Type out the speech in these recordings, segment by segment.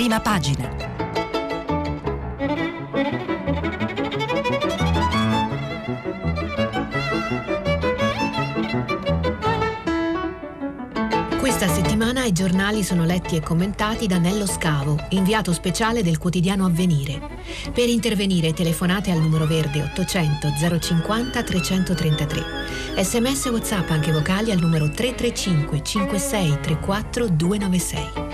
prima pagina. Questa settimana i giornali sono letti e commentati da Nello Scavo, inviato speciale del quotidiano Avvenire. Per intervenire telefonate al numero verde 800 050 333. Sms WhatsApp anche vocali al numero 335 56 34 296.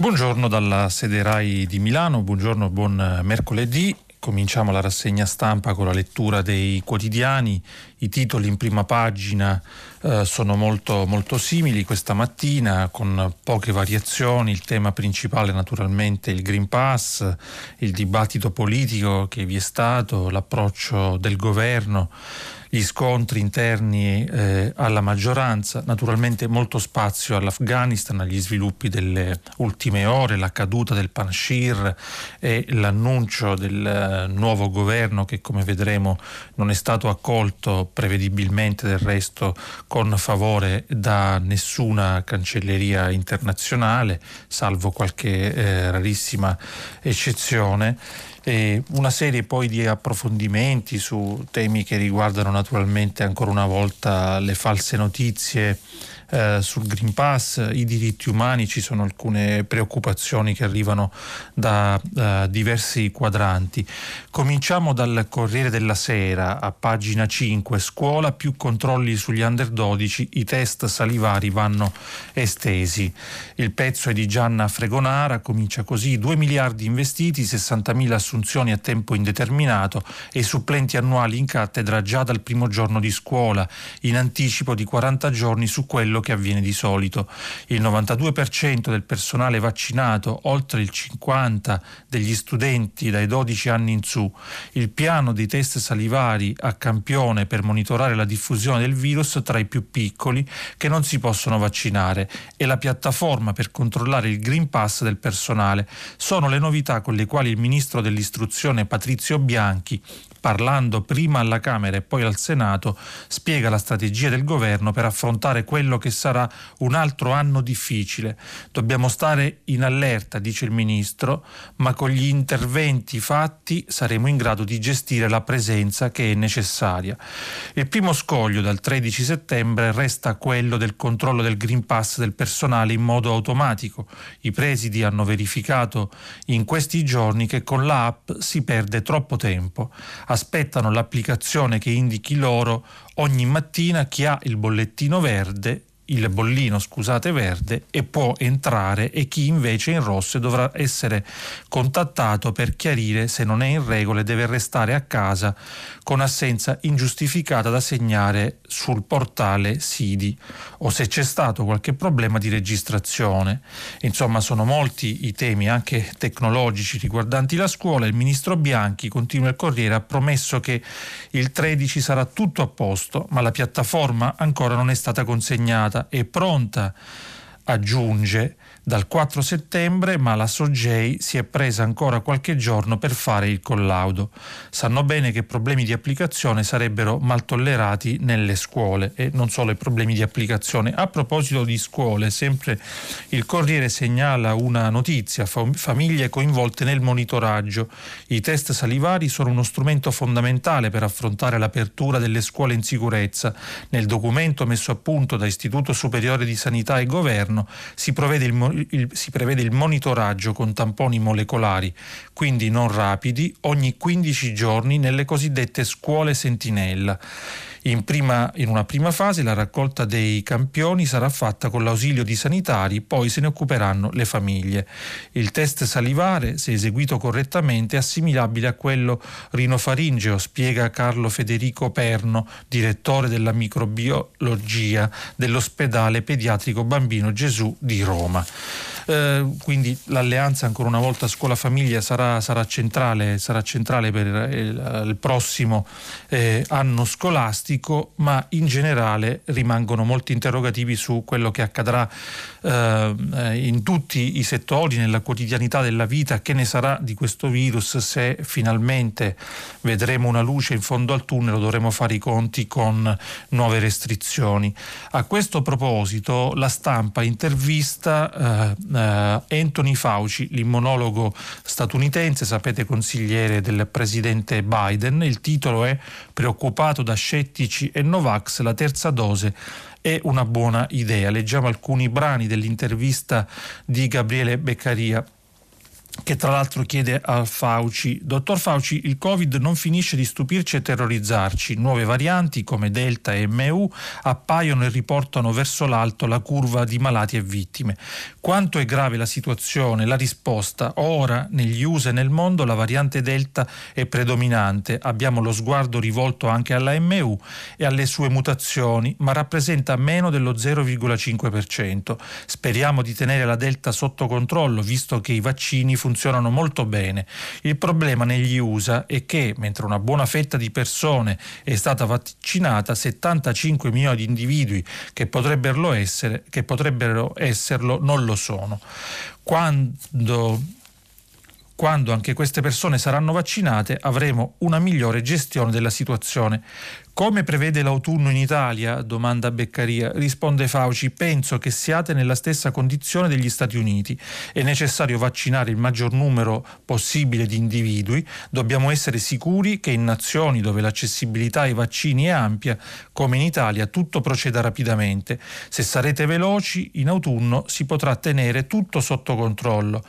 Buongiorno dalla sede RAI di Milano, buongiorno, buon mercoledì. Cominciamo la rassegna stampa con la lettura dei quotidiani. I titoli in prima pagina eh, sono molto, molto simili questa mattina, con poche variazioni. Il tema principale naturalmente il Green Pass, il dibattito politico che vi è stato, l'approccio del governo gli scontri interni eh, alla maggioranza, naturalmente molto spazio all'Afghanistan, agli sviluppi delle ultime ore, la caduta del Panshir e l'annuncio del eh, nuovo governo che come vedremo non è stato accolto prevedibilmente del resto con favore da nessuna cancelleria internazionale, salvo qualche eh, rarissima eccezione e una serie poi di approfondimenti su temi che riguardano naturalmente ancora una volta le false notizie eh, sul Green Pass, i diritti umani, ci sono alcune preoccupazioni che arrivano da uh, diversi quadranti. Cominciamo dal Corriere della Sera, a pagina 5, scuola più controlli sugli under 12, i test salivari vanno estesi. Il pezzo è di Gianna Fregonara, comincia così, 2 miliardi investiti, 60.000 assunzioni a tempo indeterminato e supplenti annuali in cattedra già dal primo giorno di scuola, in anticipo di 40 giorni su quello quello che avviene di solito. Il 92% del personale vaccinato, oltre il 50% degli studenti dai 12 anni in su, il piano dei test salivari a campione per monitorare la diffusione del virus tra i più piccoli che non si possono vaccinare e la piattaforma per controllare il Green Pass del personale sono le novità con le quali il ministro dell'istruzione Patrizio Bianchi parlando prima alla Camera e poi al Senato, spiega la strategia del governo per affrontare quello che sarà un altro anno difficile. Dobbiamo stare in allerta, dice il Ministro, ma con gli interventi fatti saremo in grado di gestire la presenza che è necessaria. Il primo scoglio dal 13 settembre resta quello del controllo del Green Pass del personale in modo automatico. I presidi hanno verificato in questi giorni che con l'app si perde troppo tempo aspettano l'applicazione che indichi loro ogni mattina chi ha il bollettino verde il bollino scusate, verde e può entrare e chi invece è in rosso dovrà essere contattato per chiarire se non è in regola e deve restare a casa con assenza ingiustificata da segnare sul portale SIDI o se c'è stato qualche problema di registrazione. Insomma sono molti i temi anche tecnologici riguardanti la scuola. Il ministro Bianchi, continua il Corriere, ha promesso che il 13 sarà tutto a posto, ma la piattaforma ancora non è stata consegnata è pronta, aggiunge, dal 4 settembre, ma la Sogei si è presa ancora qualche giorno per fare il collaudo. Sanno bene che problemi di applicazione sarebbero mal tollerati nelle scuole e non solo i problemi di applicazione. A proposito di scuole, sempre il Corriere segnala una notizia, famiglie coinvolte nel monitoraggio. I test salivari sono uno strumento fondamentale per affrontare l'apertura delle scuole in sicurezza. Nel documento messo a punto da Istituto Superiore di Sanità e Governo si provvede il il, si prevede il monitoraggio con tamponi molecolari, quindi non rapidi, ogni 15 giorni nelle cosiddette scuole sentinella. In, prima, in, una prima fase la raccolta dei campioni sarà fatta con l'ausilio di sanitari, poi se ne occuperanno le famiglie. Il test salivare, se eseguito correttamente, è assimilabile a quello rinofaringeo, spiega Carlo Federico Perno, direttore della microbiologia dell'ospedale pediatrico Bambino Gesù di Roma. Eh, quindi l'alleanza ancora una volta scuola-famiglia sarà, sarà, centrale, sarà centrale, per il, il prossimo eh, anno scolastico, ma in generale rimangono molti interrogativi su quello che accadrà eh, in tutti i settori, nella quotidianità della vita, che ne sarà di questo virus se finalmente vedremo una luce in fondo al tunnel o dovremo fare i conti con nuove restrizioni. A questo proposito la stampa intervista eh, eh, Anthony Fauci, l'immunologo statunitense, sapete consigliere del presidente Biden, il titolo è Preoccupato da scettici e Novax, la terza dose è una buona idea. Leggiamo alcuni brani dell'intervista di Gabriele Beccaria che tra l'altro chiede a Fauci, dottor Fauci, il Covid non finisce di stupirci e terrorizzarci, nuove varianti come Delta e MU appaiono e riportano verso l'alto la curva di malati e vittime. Quanto è grave la situazione? La risposta, ora negli USA e nel mondo la variante Delta è predominante, abbiamo lo sguardo rivolto anche alla MU e alle sue mutazioni, ma rappresenta meno dello 0,5%. Speriamo di tenere la Delta sotto controllo, visto che i vaccini funzionano molto bene. Il problema negli USA è che, mentre una buona fetta di persone è stata vaccinata, 75 milioni di individui che potrebbero, essere, che potrebbero esserlo non lo sono. Quando quando anche queste persone saranno vaccinate avremo una migliore gestione della situazione. Come prevede l'autunno in Italia? domanda Beccaria. Risponde Fauci, penso che siate nella stessa condizione degli Stati Uniti. È necessario vaccinare il maggior numero possibile di individui. Dobbiamo essere sicuri che in nazioni dove l'accessibilità ai vaccini è ampia, come in Italia, tutto proceda rapidamente. Se sarete veloci, in autunno si potrà tenere tutto sotto controllo.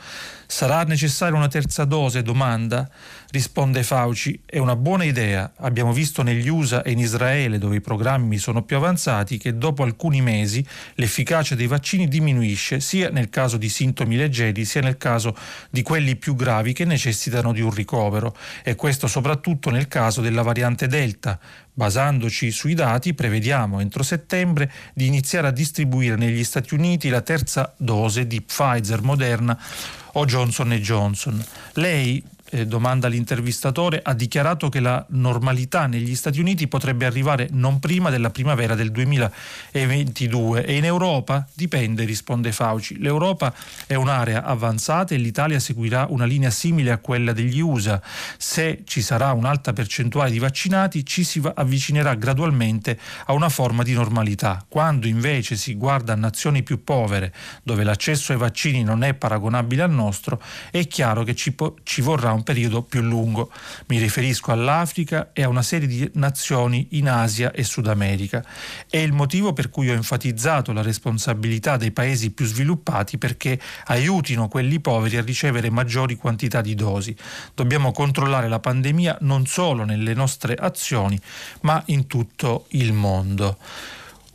Sarà necessaria una terza dose? domanda. Risponde Fauci, è una buona idea. Abbiamo visto negli USA e in Israele, dove i programmi sono più avanzati, che dopo alcuni mesi l'efficacia dei vaccini diminuisce sia nel caso di sintomi leggeri sia nel caso di quelli più gravi che necessitano di un ricovero. E questo soprattutto nel caso della variante Delta. Basandoci sui dati, prevediamo entro settembre di iniziare a distribuire negli Stati Uniti la terza dose di Pfizer, Moderna o Johnson Johnson. Lei eh, domanda l'intervistatore, ha dichiarato che la normalità negli Stati Uniti potrebbe arrivare non prima della primavera del 2022 e in Europa dipende, risponde Fauci. L'Europa è un'area avanzata e l'Italia seguirà una linea simile a quella degli USA. Se ci sarà un'alta percentuale di vaccinati ci si avvicinerà gradualmente a una forma di normalità. Quando invece si guarda a nazioni più povere, dove l'accesso ai vaccini non è paragonabile al nostro, è chiaro che ci, po- ci vorrà un un periodo più lungo. Mi riferisco all'Africa e a una serie di nazioni in Asia e Sud America. È il motivo per cui ho enfatizzato la responsabilità dei paesi più sviluppati perché aiutino quelli poveri a ricevere maggiori quantità di dosi. Dobbiamo controllare la pandemia non solo nelle nostre azioni, ma in tutto il mondo.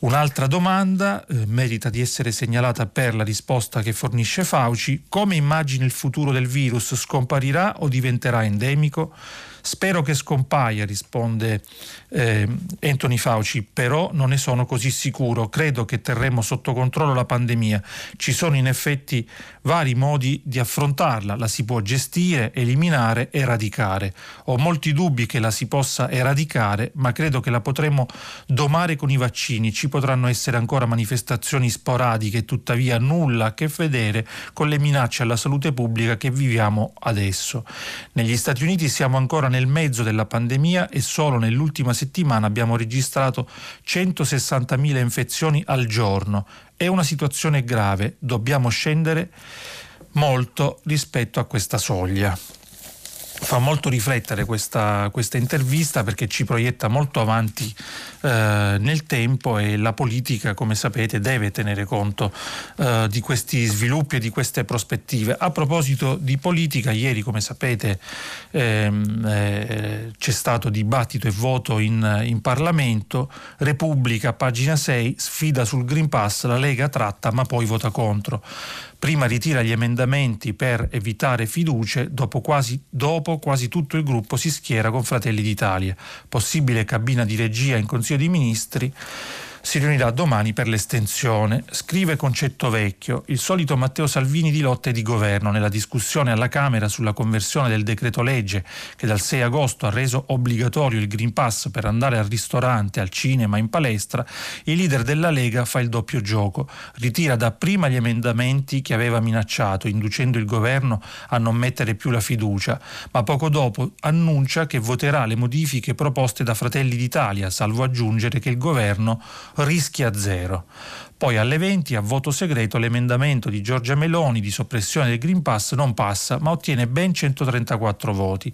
Un'altra domanda eh, merita di essere segnalata per la risposta che fornisce Fauci. Come immagini il futuro del virus? Scomparirà o diventerà endemico? Spero che scompaia, risponde eh, Anthony Fauci, però non ne sono così sicuro. Credo che terremo sotto controllo la pandemia. Ci sono in effetti vari modi di affrontarla. La si può gestire, eliminare, eradicare. Ho molti dubbi che la si possa eradicare, ma credo che la potremo domare con i vaccini. Ci potranno essere ancora manifestazioni sporadiche, tuttavia nulla a che vedere con le minacce alla salute pubblica che viviamo adesso. Negli Stati Uniti siamo ancora nel mezzo della pandemia e solo nell'ultima settimana abbiamo registrato 160.000 infezioni al giorno. È una situazione grave, dobbiamo scendere molto rispetto a questa soglia fa molto riflettere questa, questa, intervista perché ci proietta molto avanti eh, nel tempo e la politica, come sapete, deve tenere conto eh, di questi sviluppi e di queste prospettive. A proposito di politica, ieri, come sapete, ehm, eh, c'è stato dibattito e voto in, in Parlamento. Repubblica, pagina 6, sfida sul Green Pass, la Lega tratta ma poi vota contro prima ritira gli emendamenti per evitare fiducie, dopo quasi, dopo quasi tutto il gruppo si schiera con Fratelli d'Italia. Possibile cabina di regia in Consiglio dei Ministri si riunirà domani per l'estensione. Scrive Concetto Vecchio, il solito Matteo Salvini di lotte di governo nella discussione alla Camera sulla conversione del decreto legge che dal 6 agosto ha reso obbligatorio il Green Pass per andare al ristorante, al cinema, in palestra, il leader della Lega fa il doppio gioco, ritira dapprima gli emendamenti che aveva minacciato, inducendo il governo a non mettere più la fiducia, ma poco dopo annuncia che voterà le modifiche proposte da Fratelli d'Italia, salvo aggiungere che il governo rischia zero. Poi alle 20 a voto segreto l'emendamento di Giorgia Meloni di soppressione del Green Pass non passa ma ottiene ben 134 voti.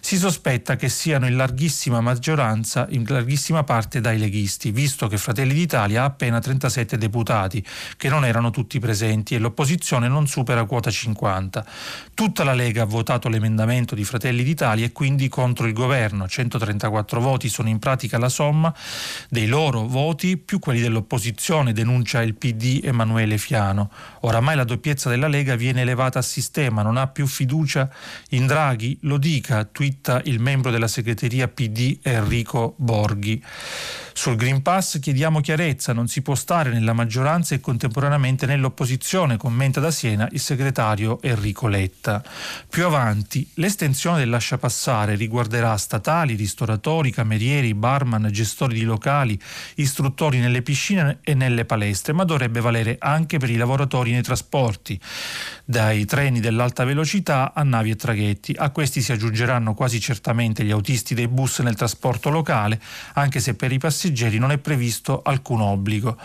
Si sospetta che siano in larghissima maggioranza, in larghissima parte dai leghisti, visto che Fratelli d'Italia ha appena 37 deputati, che non erano tutti presenti e l'opposizione non supera quota 50. Tutta la Lega ha votato l'emendamento di Fratelli d'Italia e quindi contro il governo. 134 voti sono in pratica la somma dei loro voti più quelli dell'opposizione denunciati denuncia il PD Emanuele Fiano. Oramai la doppiezza della Lega viene elevata a sistema, non ha più fiducia in Draghi, lo dica, twitta il membro della segreteria PD Enrico Borghi. Sul Green Pass chiediamo chiarezza, non si può stare nella maggioranza e contemporaneamente nell'opposizione, commenta da Siena il segretario Enrico Letta. Più avanti, l'estensione del lascia passare riguarderà statali, ristoratori, camerieri, barman, gestori di locali, istruttori nelle piscine e nelle palestre, ma dovrebbe valere anche per i lavoratori nei trasporti, dai treni dell'alta velocità a navi e traghetti. A questi si aggiungeranno quasi certamente gli autisti dei bus nel trasporto locale, anche se per i passeggeri passeggeri non è previsto alcun obbligo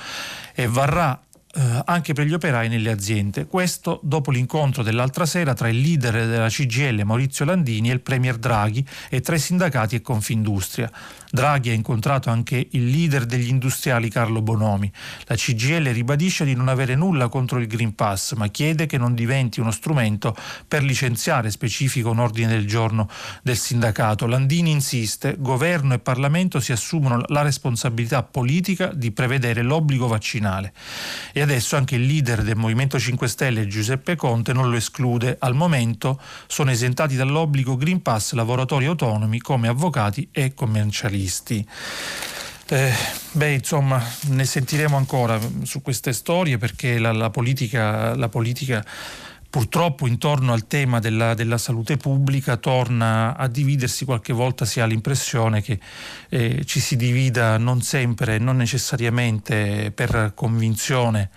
e varrà eh, anche per gli operai nelle aziende. Questo dopo l'incontro dell'altra sera tra il leader della CGL Maurizio Landini e il Premier Draghi e tra i sindacati e Confindustria. Draghi ha incontrato anche il leader degli industriali Carlo Bonomi. La CGL ribadisce di non avere nulla contro il Green Pass, ma chiede che non diventi uno strumento per licenziare, specifico un ordine del giorno del sindacato. Landini insiste, governo e Parlamento si assumono la responsabilità politica di prevedere l'obbligo vaccinale. E adesso anche il leader del Movimento 5 Stelle, Giuseppe Conte, non lo esclude. Al momento sono esentati dall'obbligo Green Pass lavoratori autonomi come avvocati e commercialisti visti. Eh, beh, insomma, ne sentiremo ancora su queste storie perché la, la, politica, la politica, purtroppo intorno al tema della, della, salute pubblica torna a dividersi, qualche volta si ha l'impressione che eh, ci si divida non sempre, non necessariamente per convinzione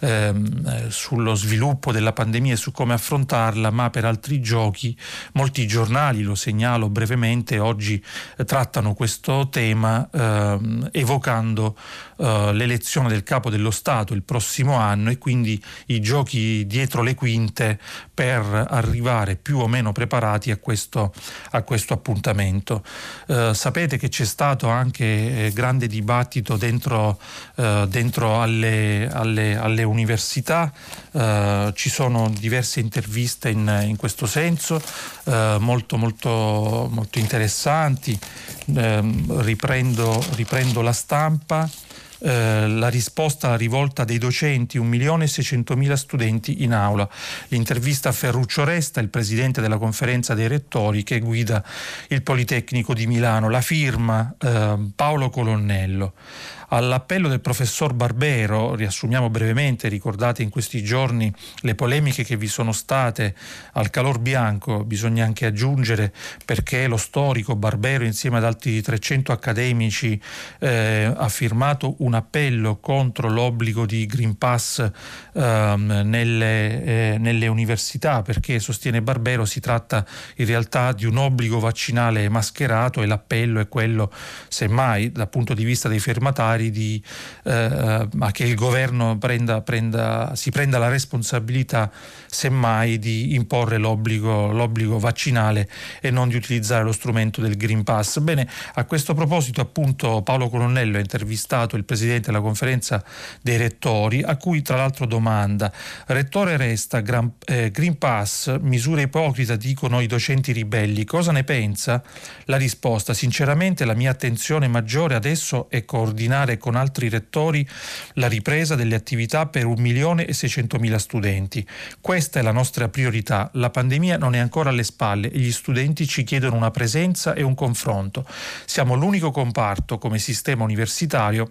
ehm, eh, sullo sviluppo della pandemia e su come affrontarla, ma per altri giochi molti giornali, lo segnalo brevemente, oggi eh, trattano questo tema ehm, evocando eh, l'elezione del capo dello Stato il prossimo anno e quindi i giochi dietro le quinte per arrivare più o meno preparati a questo, a questo appuntamento. Eh, sapete che c'è stato anche eh, grande dibattito dentro, eh, dentro alle, alle, alle università, eh, ci sono diverse interviste in, in questo senso, eh, molto, molto, molto interessanti, eh, riprendo, riprendo la stampa. Eh, la risposta alla rivolta dei docenti, 1.600.000 studenti in aula. L'intervista a Ferruccio Resta, il presidente della conferenza dei rettori che guida il Politecnico di Milano, la firma eh, Paolo Colonnello. All'appello del professor Barbero, riassumiamo brevemente, ricordate in questi giorni le polemiche che vi sono state al calor bianco, bisogna anche aggiungere perché lo storico Barbero insieme ad altri 300 accademici eh, ha firmato un appello contro l'obbligo di Green Pass ehm, nelle, eh, nelle università perché sostiene Barbero si tratta in realtà di un obbligo vaccinale mascherato e l'appello è quello semmai dal punto di vista dei firmatari parlamentari di, eh, ma che il governo prenda, prenda, si prenda la responsabilità semmai di imporre l'obbligo, l'obbligo vaccinale e non di utilizzare lo strumento del Green Pass. Bene, a questo proposito appunto Paolo Colonnello ha intervistato il presidente della conferenza dei rettori a cui tra l'altro domanda Rettore resta Gran, eh, Green Pass, misura ipocrita dicono i docenti ribelli, cosa ne pensa? La risposta sinceramente la mia attenzione maggiore adesso è coordinare coordinare con altri rettori la ripresa delle attività per 1.600.000 studenti. Questa è la nostra priorità. La pandemia non è ancora alle spalle e gli studenti ci chiedono una presenza e un confronto. Siamo l'unico comparto come sistema universitario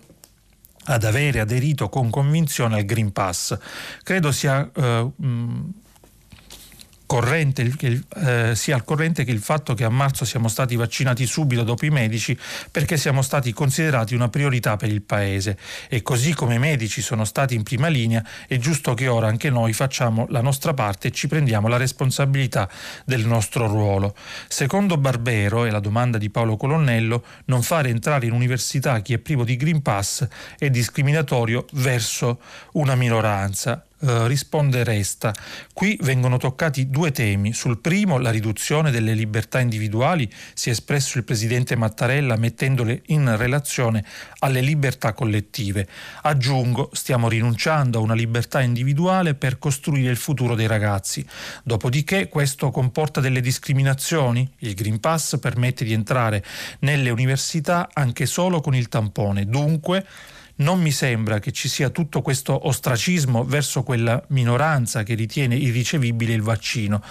ad avere aderito con convinzione al Green Pass. Credo sia eh, mh, corrente, eh, sia al corrente che il fatto che a marzo siamo stati vaccinati subito dopo i medici perché siamo stati considerati una priorità per il Paese e così come i medici sono stati in prima linea è giusto che ora anche noi facciamo la nostra parte e ci prendiamo la responsabilità del nostro ruolo. Secondo Barbero, e la domanda di Paolo Colonnello, non fare entrare in università chi è privo di Green Pass è discriminatorio verso una minoranza. Eh, risponde Resta. Qui vengono toccati due temi. Sul primo, la riduzione delle libertà individuali, si è espresso il presidente Mattarella mettendole in relazione alle libertà collettive. Aggiungo, stiamo rinunciando a una libertà individuale per costruire il futuro dei ragazzi. Dopodiché questo comporta delle discriminazioni. Il Green Pass permette di entrare nelle università anche solo con il tampone. Dunque, non mi sembra che ci sia tutto questo ostracismo verso quella minoranza che ritiene irricevibile il vaccino,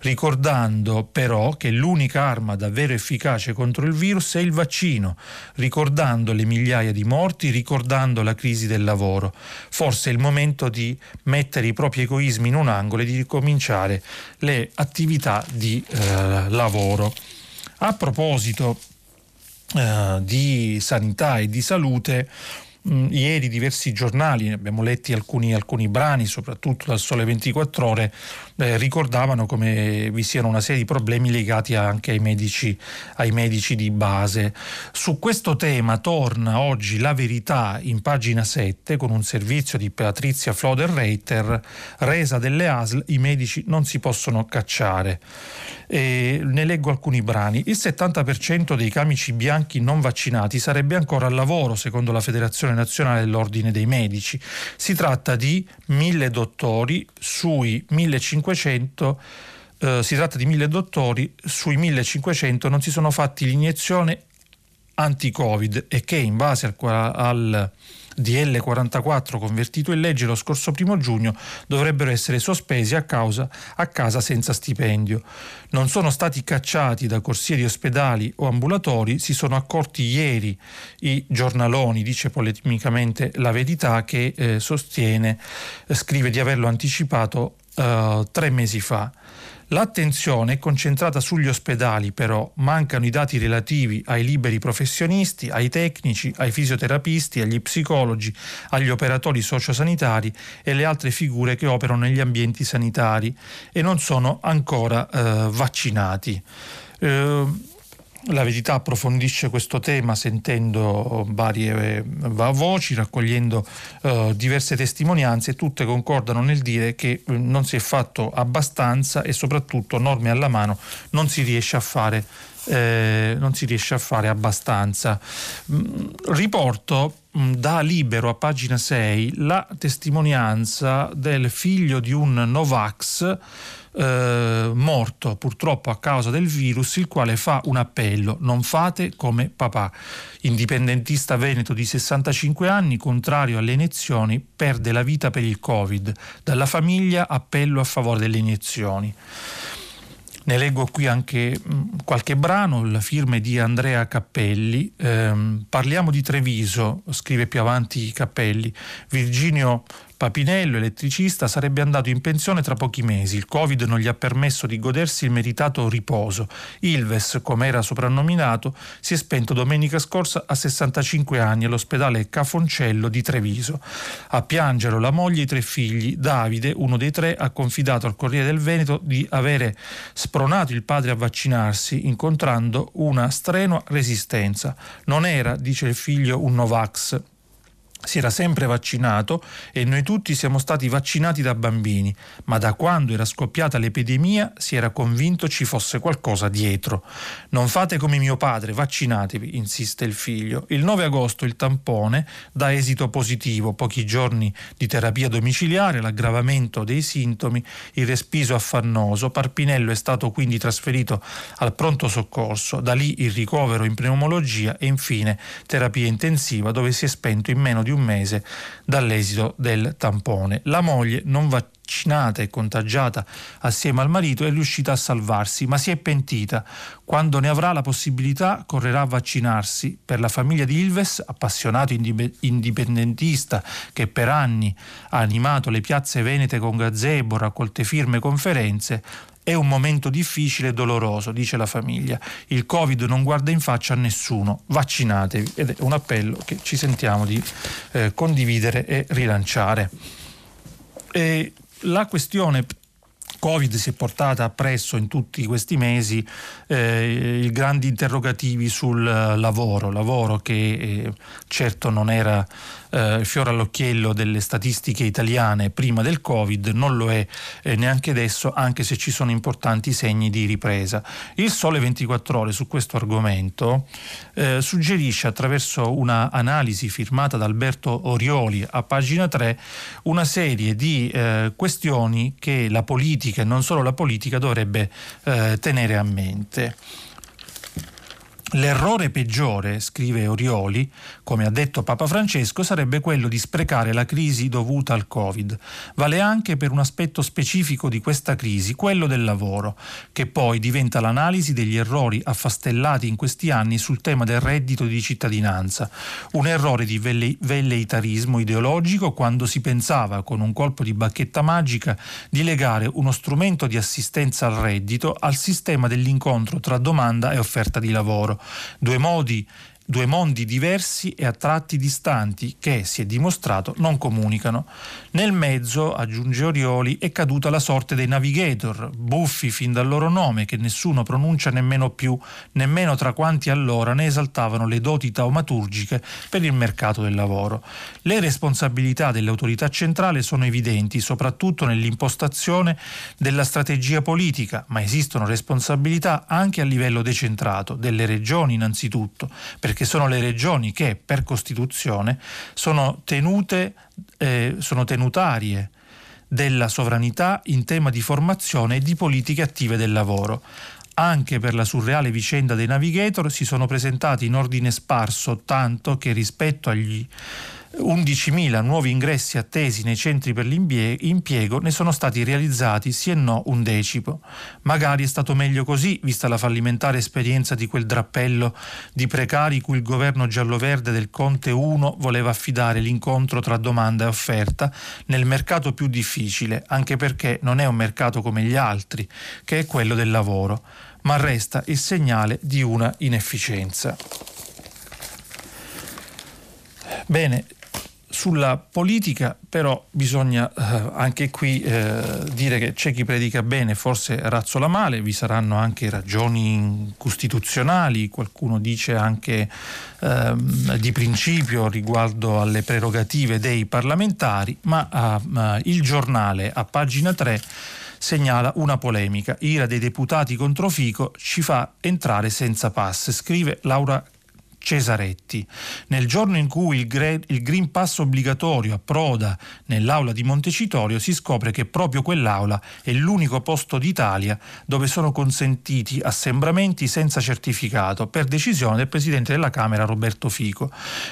ricordando però che l'unica arma davvero efficace contro il virus è il vaccino, ricordando le migliaia di morti, ricordando la crisi del lavoro. Forse è il momento di mettere i propri egoismi in un angolo e di ricominciare le attività di eh, lavoro. A proposito eh, di sanità e di salute, Mm, ieri diversi giornali, abbiamo letti alcuni, alcuni, brani, soprattutto dal Sole 24 Ore, eh, ricordavano come vi siano una serie di problemi legati anche ai medici, ai medici di base. Su questo tema torna oggi la verità in pagina 7 con un servizio di Patrizia Floder-Reiter, resa delle ASL, i medici non si possono cacciare. E ne leggo alcuni brani. Il 70% dei camici bianchi non vaccinati sarebbe ancora al lavoro, secondo la Federazione Nazionale dell'Ordine dei Medici. Si tratta di mille dottori sui 1500 eh, si tratta di mille dottori, sui 1500 non si sono fatti l'iniezione anti-Covid e che in base al, al DL44 convertito in legge lo scorso primo giugno dovrebbero essere sospesi a, causa, a casa senza stipendio. Non sono stati cacciati da corsie di ospedali o ambulatori, si sono accorti ieri i giornaloni, dice polemicamente la verità, che eh, sostiene, eh, scrive di averlo anticipato eh, tre mesi fa. L'attenzione è concentrata sugli ospedali, però mancano i dati relativi ai liberi professionisti, ai tecnici, ai fisioterapisti, agli psicologi, agli operatori sociosanitari e le altre figure che operano negli ambienti sanitari e non sono ancora eh, vaccinati. Eh, la verità approfondisce questo tema sentendo varie eh, voci, raccogliendo uh, diverse testimonianze tutte concordano nel dire che eh, non si è fatto abbastanza e soprattutto norme alla mano non si riesce a fare, eh, riesce a fare abbastanza. Mm, riporto mm, da Libero a pagina 6 la testimonianza del figlio di un Novax eh, morto purtroppo a causa del virus, il quale fa un appello, non fate come papà. Indipendentista veneto di 65 anni, contrario alle iniezioni, perde la vita per il Covid. Dalla famiglia appello a favore delle iniezioni. Ne leggo qui anche mm, qualche brano, la firma di Andrea Cappelli. Eh, parliamo di Treviso, scrive più avanti Cappelli. Virginio Papinello, elettricista, sarebbe andato in pensione tra pochi mesi. Il Covid non gli ha permesso di godersi il meritato riposo. Ilves, come era soprannominato, si è spento domenica scorsa a 65 anni all'ospedale Cafoncello di Treviso. A piangerlo la moglie e i tre figli. Davide, uno dei tre, ha confidato al Corriere del Veneto di avere spronato il padre a vaccinarsi incontrando una strenua resistenza. Non era, dice il figlio, un Novax si era sempre vaccinato e noi tutti siamo stati vaccinati da bambini, ma da quando era scoppiata l'epidemia si era convinto ci fosse qualcosa dietro. Non fate come mio padre, vaccinatevi, insiste il figlio. Il 9 agosto il tampone dà esito positivo, pochi giorni di terapia domiciliare, l'aggravamento dei sintomi, il respiso affannoso. Parpinello è stato quindi trasferito al pronto soccorso, da lì il ricovero in pneumologia e infine terapia intensiva dove si è spento in meno di un mese dall'esito del tampone. La moglie non va vaccinata e contagiata assieme al marito è riuscita a salvarsi, ma si è pentita. Quando ne avrà la possibilità correrà a vaccinarsi. Per la famiglia di Ilves, appassionato indipendentista che per anni ha animato le piazze venete con gazebo, raccolte firme e conferenze, è un momento difficile e doloroso, dice la famiglia. Il Covid non guarda in faccia a nessuno, vaccinatevi ed è un appello che ci sentiamo di eh, condividere e rilanciare. E la questione Covid si è portata appresso in tutti questi mesi eh, i grandi interrogativi sul lavoro, lavoro che eh, certo non era eh, fiore all'occhiello delle statistiche italiane prima del Covid, non lo è eh, neanche adesso, anche se ci sono importanti segni di ripresa. Il Sole 24 Ore su questo argomento eh, suggerisce attraverso una analisi firmata da Alberto Orioli a pagina 3 una serie di eh, questioni che la politica e non solo la politica dovrebbe eh, tenere a mente. L'errore peggiore, scrive Orioli, come ha detto Papa Francesco, sarebbe quello di sprecare la crisi dovuta al Covid. Vale anche per un aspetto specifico di questa crisi, quello del lavoro, che poi diventa l'analisi degli errori affastellati in questi anni sul tema del reddito di cittadinanza. Un errore di velleitarismo ideologico quando si pensava, con un colpo di bacchetta magica, di legare uno strumento di assistenza al reddito al sistema dell'incontro tra domanda e offerta di lavoro due modi due mondi diversi e a tratti distanti che, si è dimostrato, non comunicano. Nel mezzo, aggiunge Orioli, è caduta la sorte dei navigator, buffi fin dal loro nome che nessuno pronuncia nemmeno più, nemmeno tra quanti allora ne esaltavano le doti taumaturgiche per il mercato del lavoro. Le responsabilità dell'autorità centrale sono evidenti, soprattutto nell'impostazione della strategia politica, ma esistono responsabilità anche a livello decentrato, delle regioni innanzitutto, perché perché sono le regioni che per Costituzione sono tenute, eh, sono tenutarie della sovranità in tema di formazione e di politiche attive del lavoro. Anche per la surreale vicenda dei navigator si sono presentati in ordine sparso, tanto che rispetto agli 11.000 nuovi ingressi attesi nei centri per l'impiego ne sono stati realizzati sì e no un decimo. Magari è stato meglio così, vista la fallimentare esperienza di quel drappello di precari cui il governo giallo-verde del Conte 1 voleva affidare l'incontro tra domanda e offerta nel mercato più difficile, anche perché non è un mercato come gli altri, che è quello del lavoro, ma resta il segnale di una inefficienza. Bene, sulla politica però bisogna eh, anche qui eh, dire che c'è chi predica bene, forse razzola male, vi saranno anche ragioni costituzionali, qualcuno dice anche eh, di principio riguardo alle prerogative dei parlamentari, ma eh, il giornale a pagina 3 segnala una polemica. Ira dei deputati contro Fico ci fa entrare senza pass, scrive Laura Cesaretti. Nel giorno in cui il, Gre- il Green Pass obbligatorio approda nell'aula di Montecitorio si scopre che proprio quell'aula è l'unico posto d'Italia dove sono consentiti assembramenti senza certificato per decisione del Presidente della Camera Roberto Fico.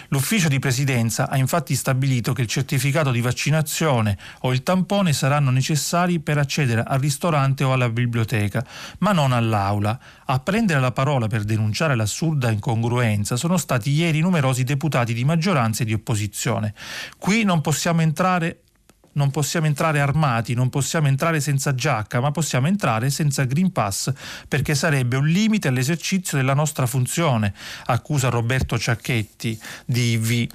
L'ufficio di presidenza ha infatti stabilito che il certificato di vaccinazione o il tampone saranno necessari per accedere al ristorante o alla biblioteca, ma non all'aula. A prendere la parola per denunciare l'assurda incongruenza sono stati ieri numerosi deputati di maggioranza e di opposizione. Qui non possiamo entrare non possiamo entrare armati, non possiamo entrare senza giacca, ma possiamo entrare senza Green Pass perché sarebbe un limite all'esercizio della nostra funzione, accusa Roberto Ciacchetti di IV.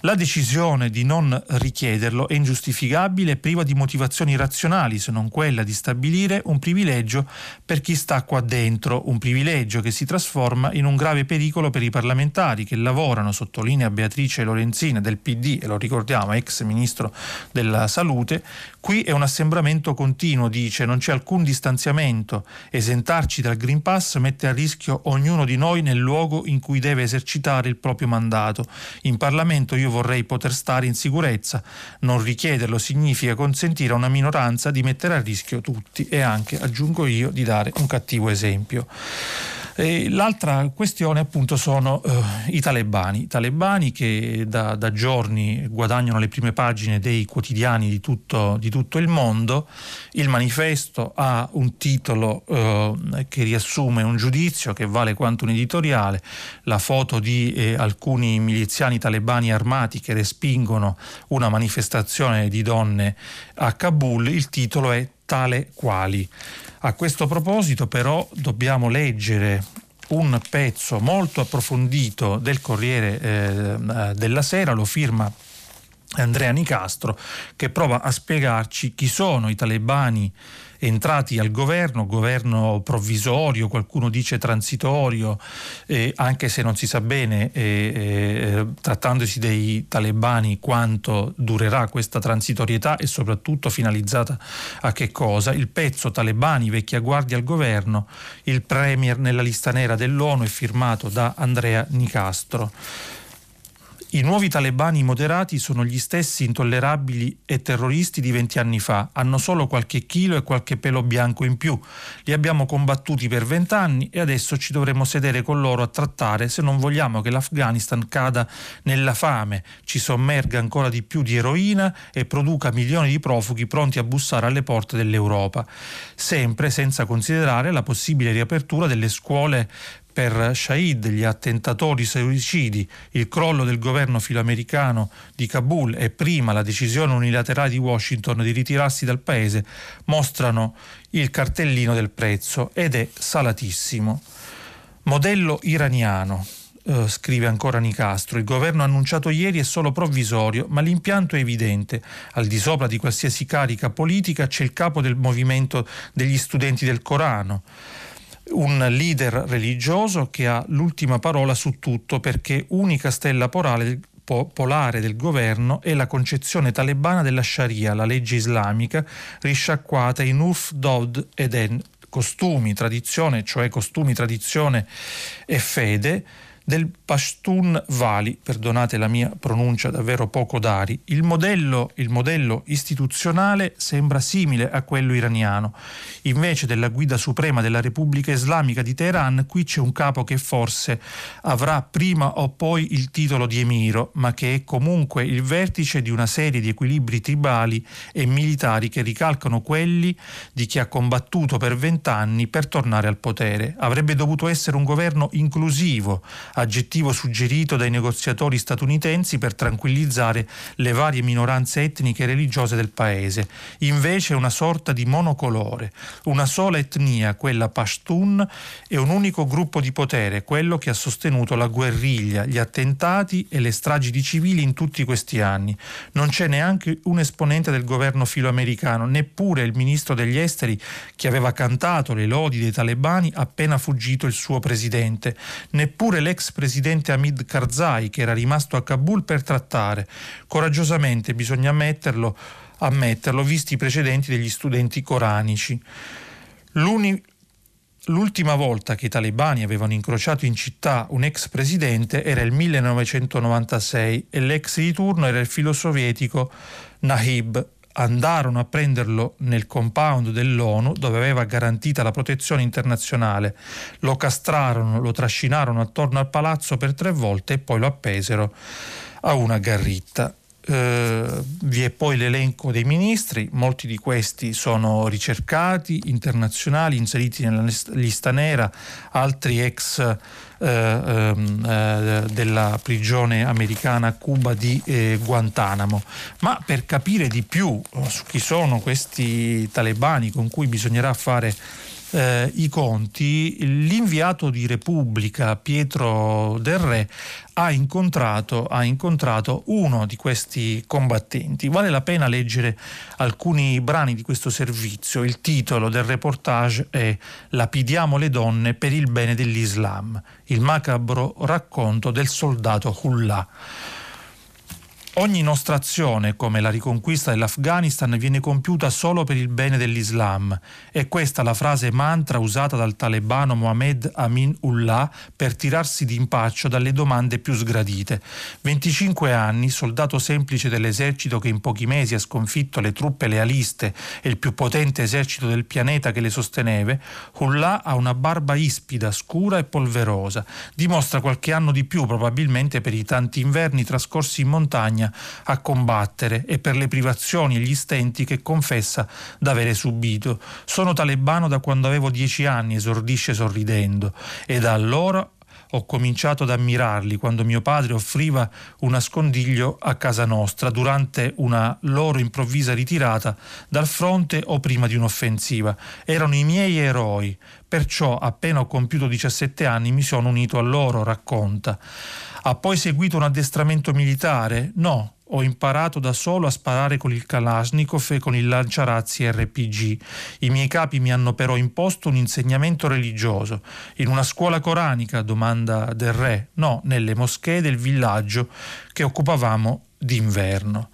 La decisione di non richiederlo è ingiustificabile e priva di motivazioni razionali, se non quella di stabilire un privilegio per chi sta qua dentro, un privilegio che si trasforma in un grave pericolo per i parlamentari che lavorano, sottolinea Beatrice Lorenzina del PD, e lo ricordiamo, ex ministro della Salute, salute, qui è un assembramento continuo, dice, non c'è alcun distanziamento. Esentarci dal Green Pass mette a rischio ognuno di noi nel luogo in cui deve esercitare il proprio mandato. In Parlamento io vorrei poter stare in sicurezza. Non richiederlo significa consentire a una minoranza di mettere a rischio tutti e anche, aggiungo io, di dare un cattivo esempio. E l'altra questione appunto sono uh, i talebani, i talebani che da, da, giorni guadagnano le prime pagine dei quotidiani di tutto, di tutto il mondo. Il manifesto ha un titolo uh, che riassume un giudizio che vale quanto un editoriale, la foto di eh, alcuni miliziani talebani armati che respingono una manifestazione di donne a Kabul, il titolo è tale quali. A questo proposito però dobbiamo leggere un pezzo molto approfondito del Corriere eh, della Sera, lo firma Andrea Nicastro, che prova a spiegarci chi sono i talebani entrati al governo, governo provvisorio, qualcuno dice transitorio, eh, anche se non si sa bene, eh, trattandosi dei talebani, quanto durerà questa transitorietà e soprattutto finalizzata a che cosa. Il pezzo talebani, vecchia guardia al governo, il premier nella lista nera dell'ONU è firmato da Andrea Nicastro. I nuovi talebani moderati sono gli stessi intollerabili e terroristi di vent'anni fa, hanno solo qualche chilo e qualche pelo bianco in più. Li abbiamo combattuti per vent'anni e adesso ci dovremo sedere con loro a trattare se non vogliamo che l'Afghanistan cada nella fame, ci sommerga ancora di più di eroina e produca milioni di profughi pronti a bussare alle porte dell'Europa. Sempre senza considerare la possibile riapertura delle scuole per Shahid, gli attentatori suicidi, il crollo del governo filoamericano di Kabul e prima la decisione unilaterale di Washington di ritirarsi dal paese mostrano il cartellino del prezzo ed è salatissimo. Modello iraniano. Uh, scrive ancora Nicastro, il governo annunciato ieri è solo provvisorio, ma l'impianto è evidente. Al di sopra di qualsiasi carica politica c'è il capo del movimento degli studenti del Corano un leader religioso che ha l'ultima parola su tutto perché unica stella polare, polare del governo è la concezione talebana della Sharia, la legge islamica, risciacquata in Urf, Dod ed En, costumi, tradizione, cioè costumi, tradizione e fede, del Pashtun Vali, perdonate la mia pronuncia davvero poco dari, il modello, il modello istituzionale sembra simile a quello iraniano. Invece della guida suprema della Repubblica Islamica di Teheran, qui c'è un capo che forse avrà prima o poi il titolo di emiro, ma che è comunque il vertice di una serie di equilibri tribali e militari che ricalcano quelli di chi ha combattuto per vent'anni per tornare al potere. Avrebbe dovuto essere un governo inclusivo, aggettivo suggerito dai negoziatori statunitensi per tranquillizzare le varie minoranze etniche e religiose del paese. Invece è una sorta di monocolore, una sola etnia, quella Pashtun, e un unico gruppo di potere, quello che ha sostenuto la guerriglia, gli attentati e le stragi di civili in tutti questi anni. Non c'è neanche un esponente del governo filoamericano, neppure il ministro degli esteri che aveva cantato le lodi dei talebani appena fuggito il suo presidente, neppure l'ex presidente Hamid Karzai che era rimasto a Kabul per trattare. Coraggiosamente bisogna ammetterlo, ammetterlo visti i precedenti degli studenti coranici. L'uni, L'ultima volta che i talebani avevano incrociato in città un ex presidente era il 1996 e l'ex di turno era il filo sovietico Nahib andarono a prenderlo nel compound dell'ONU dove aveva garantita la protezione internazionale, lo castrarono, lo trascinarono attorno al palazzo per tre volte e poi lo appesero a una garritta. Uh, vi è poi l'elenco dei ministri, molti di questi sono ricercati, internazionali, inseriti nella lista nera, altri ex uh, um, uh, della prigione americana a Cuba di eh, Guantanamo. Ma per capire di più su chi sono questi talebani con cui bisognerà fare eh, i conti, l'inviato di Repubblica Pietro Del Re ha incontrato, ha incontrato uno di questi combattenti. Vale la pena leggere alcuni brani di questo servizio. Il titolo del reportage è Lapidiamo le donne per il bene dell'Islam, il macabro racconto del soldato Hullah. Ogni nostra azione, come la riconquista dell'Afghanistan, viene compiuta solo per il bene dell'Islam. È questa la frase mantra usata dal talebano Mohamed Amin Ullah per tirarsi d'impaccio dalle domande più sgradite. 25 anni, soldato semplice dell'esercito che in pochi mesi ha sconfitto le truppe lealiste e il più potente esercito del pianeta che le sosteneve, Ullah ha una barba ispida, scura e polverosa. Dimostra qualche anno di più probabilmente per i tanti inverni trascorsi in montagna Spagna a combattere e per le privazioni e gli stenti che confessa d'avere subito. Sono talebano da quando avevo dieci anni, esordisce sorridendo, e da allora ho cominciato ad ammirarli quando mio padre offriva un nascondiglio a casa nostra durante una loro improvvisa ritirata dal fronte o prima di un'offensiva. Erano i miei eroi, perciò appena ho compiuto 17 anni mi sono unito a loro, racconta. Ha poi seguito un addestramento militare? No, ho imparato da solo a sparare con il Kalashnikov e con il lanciarazzi RPG. I miei capi mi hanno però imposto un insegnamento religioso. In una scuola coranica, domanda del re? No, nelle moschee del villaggio che occupavamo d'inverno.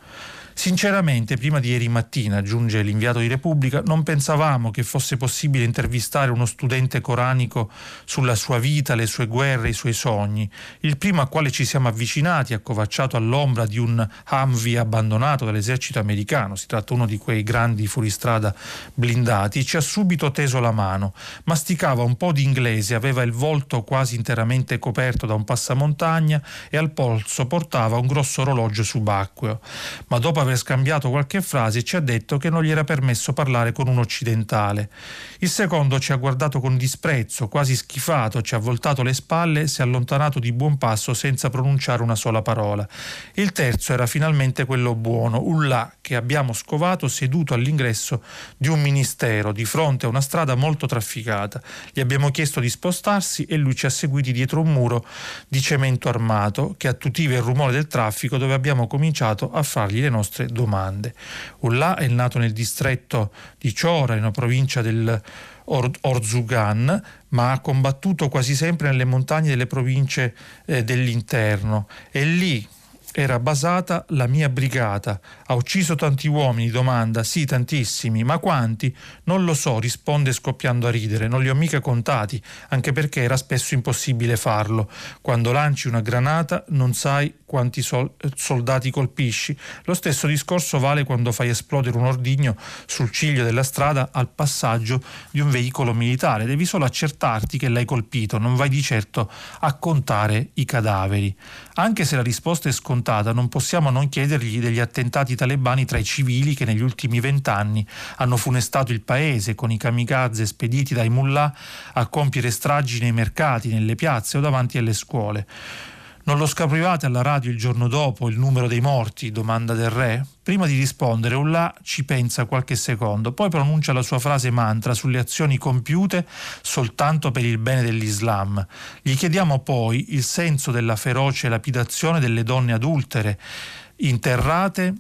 Sinceramente, prima di ieri mattina, aggiunge l'inviato di Repubblica, non pensavamo che fosse possibile intervistare uno studente coranico sulla sua vita, le sue guerre, i suoi sogni. Il primo a quale ci siamo avvicinati, accovacciato all'ombra di un Humvee abbandonato dall'esercito americano, si tratta uno di quei grandi fuoristrada blindati, ci ha subito teso la mano. Masticava un po' di inglese, aveva il volto quasi interamente coperto da un passamontagna e al polso portava un grosso orologio subacqueo. Ma dopo aver scambiato qualche frase ci ha detto che non gli era permesso parlare con un occidentale. Il secondo ci ha guardato con disprezzo, quasi schifato, ci ha voltato le spalle si è allontanato di buon passo senza pronunciare una sola parola. Il terzo era finalmente quello buono, un là che abbiamo scovato seduto all'ingresso di un ministero di fronte a una strada molto trafficata. Gli abbiamo chiesto di spostarsi e lui ci ha seguiti dietro un muro di cemento armato che attutiva il rumore del traffico dove abbiamo cominciato a fargli le nostre nostre domande. Ullah è nato nel distretto di Chora, in una provincia del Or- Orzugan, ma ha combattuto quasi sempre nelle montagne delle province eh, dell'interno e lì era basata la mia brigata. Ha ucciso tanti uomini, domanda. Sì, tantissimi, ma quanti? Non lo so, risponde scoppiando a ridere. Non li ho mica contati, anche perché era spesso impossibile farlo. Quando lanci una granata non sai quanti sol- soldati colpisci. Lo stesso discorso vale quando fai esplodere un ordigno sul ciglio della strada al passaggio di un veicolo militare. Devi solo accertarti che l'hai colpito, non vai di certo a contare i cadaveri. Anche se la risposta è scontata, non possiamo non chiedergli degli attentati talebani tra i civili che negli ultimi vent'anni hanno funestato il paese con i kamikaze spediti dai mullah a compiere stragi nei mercati, nelle piazze o davanti alle scuole. Non lo scaprivate alla radio il giorno dopo il numero dei morti? domanda del re. Prima di rispondere, Ullah ci pensa qualche secondo, poi pronuncia la sua frase mantra sulle azioni compiute soltanto per il bene dell'Islam. Gli chiediamo poi il senso della feroce lapidazione delle donne adultere, interrate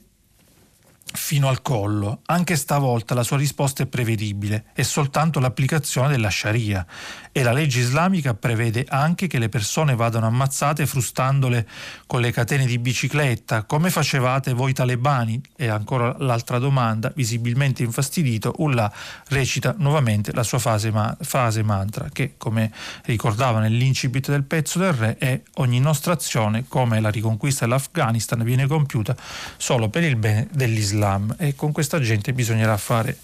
fino al collo. Anche stavolta la sua risposta è prevedibile, è soltanto l'applicazione della Sharia e la legge islamica prevede anche che le persone vadano ammazzate frustandole con le catene di bicicletta, come facevate voi talebani? E ancora l'altra domanda, visibilmente infastidito, Ullah recita nuovamente la sua frase, ma- frase mantra, che come ricordava nell'incipit del pezzo del re è ogni nostra azione, come la riconquista dell'Afghanistan, viene compiuta solo per il bene dell'Islam dell'Islam e con questa gente bisognerà fare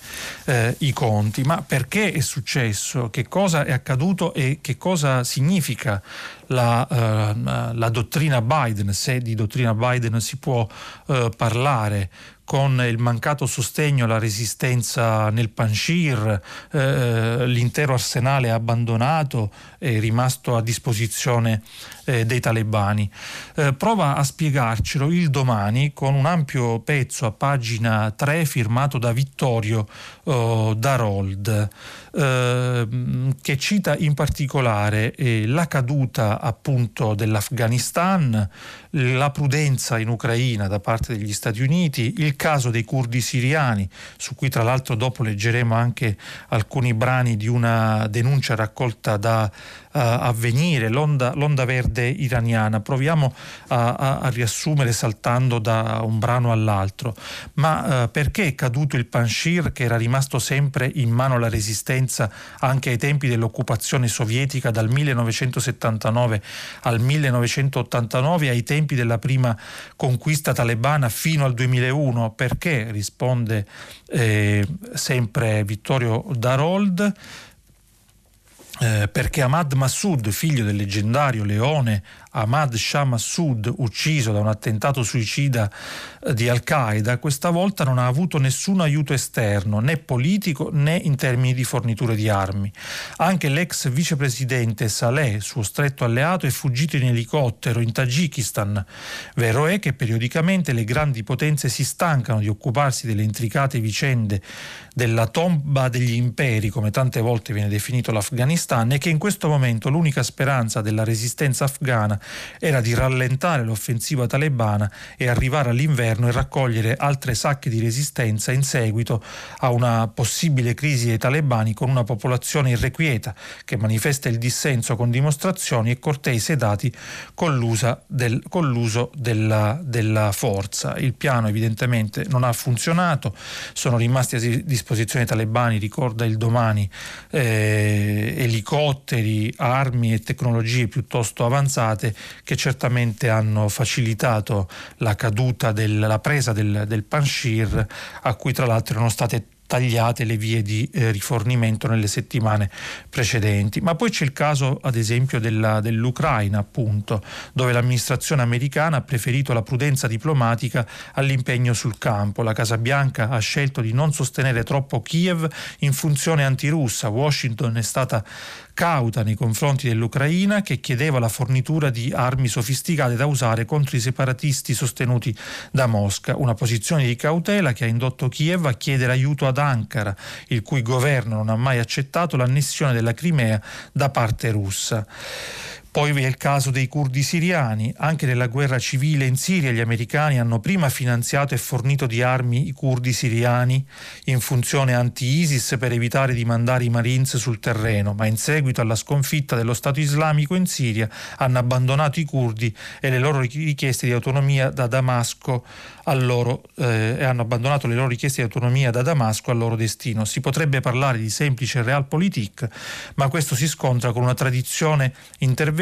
eh, i conti. Ma perché è successo? Che cosa è accaduto e che cosa significa la, uh, la dottrina Biden, se di dottrina Biden si può uh, parlare? con il mancato sostegno alla resistenza nel Panjshir, eh, l'intero arsenale abbandonato è rimasto a disposizione eh, dei talebani. Eh, prova a spiegarcelo il domani con un ampio pezzo a pagina 3 firmato da Vittorio oh, Darold. Ehm, che cita in particolare eh, la caduta appunto dell'Afghanistan, la prudenza in Ucraina da parte degli Stati Uniti, il caso dei curdi siriani, su cui tra l'altro dopo leggeremo anche alcuni brani di una denuncia raccolta da Avvenire, l'onda, l'onda, verde iraniana. Proviamo a, a, a, riassumere saltando da un brano all'altro. Ma uh, perché è caduto il Panshir che era rimasto sempre in mano alla resistenza anche ai tempi dell'occupazione sovietica dal 1979 al 1989 ai tempi della prima conquista talebana fino al 2001? Perché? Risponde eh, sempre Vittorio Darold eh, perché Ahmad Massoud, figlio del leggendario leone Ahmad Shah Massoud, ucciso da un attentato suicida eh, di Al-Qaeda, questa volta non ha avuto nessun aiuto esterno, né politico né in termini di forniture di armi. Anche l'ex vicepresidente Saleh, suo stretto alleato, è fuggito in elicottero in Tagikistan. Vero è che periodicamente le grandi potenze si stancano di occuparsi delle intricate vicende della tomba degli imperi, come tante volte viene definito l'Afghanistan, e che in questo momento l'unica speranza della resistenza afghana era di rallentare l'offensiva talebana e arrivare all'inverno e raccogliere altre sacche di resistenza in seguito a una possibile crisi dei talebani con una popolazione irrequieta che manifesta il dissenso con dimostrazioni e cortei sedati con, del, con l'uso della, della forza. Il piano evidentemente non ha funzionato, sono rimasti a disposizione disposizione talebani, ricorda il domani, eh, elicotteri, armi e tecnologie piuttosto avanzate che certamente hanno facilitato la caduta, del, la presa del, del Panshir a cui tra l'altro erano state tagliate le vie di eh, rifornimento nelle settimane precedenti. Ma poi c'è il caso, ad esempio, della, dell'Ucraina, appunto, dove l'amministrazione americana ha preferito la prudenza diplomatica all'impegno sul campo. La Casa Bianca ha scelto di non sostenere troppo Kiev in funzione antirussa. Washington è stata cauta nei confronti dell'Ucraina che chiedeva la fornitura di armi sofisticate da usare contro i separatisti sostenuti da Mosca, una posizione di cautela che ha indotto Kiev a chiedere aiuto ad Ankara, il cui governo non ha mai accettato l'annessione della Crimea da parte russa. Poi vi è il caso dei curdi siriani. Anche nella guerra civile in Siria gli americani hanno prima finanziato e fornito di armi i curdi siriani in funzione anti-ISIS per evitare di mandare i Marines sul terreno, ma in seguito alla sconfitta dello Stato islamico in Siria hanno abbandonato i curdi e le loro richieste di autonomia da Damasco loro, eh, hanno abbandonato le loro richieste di autonomia da Damasco al loro destino. Si potrebbe parlare di semplice realpolitik, ma questo si scontra con una tradizione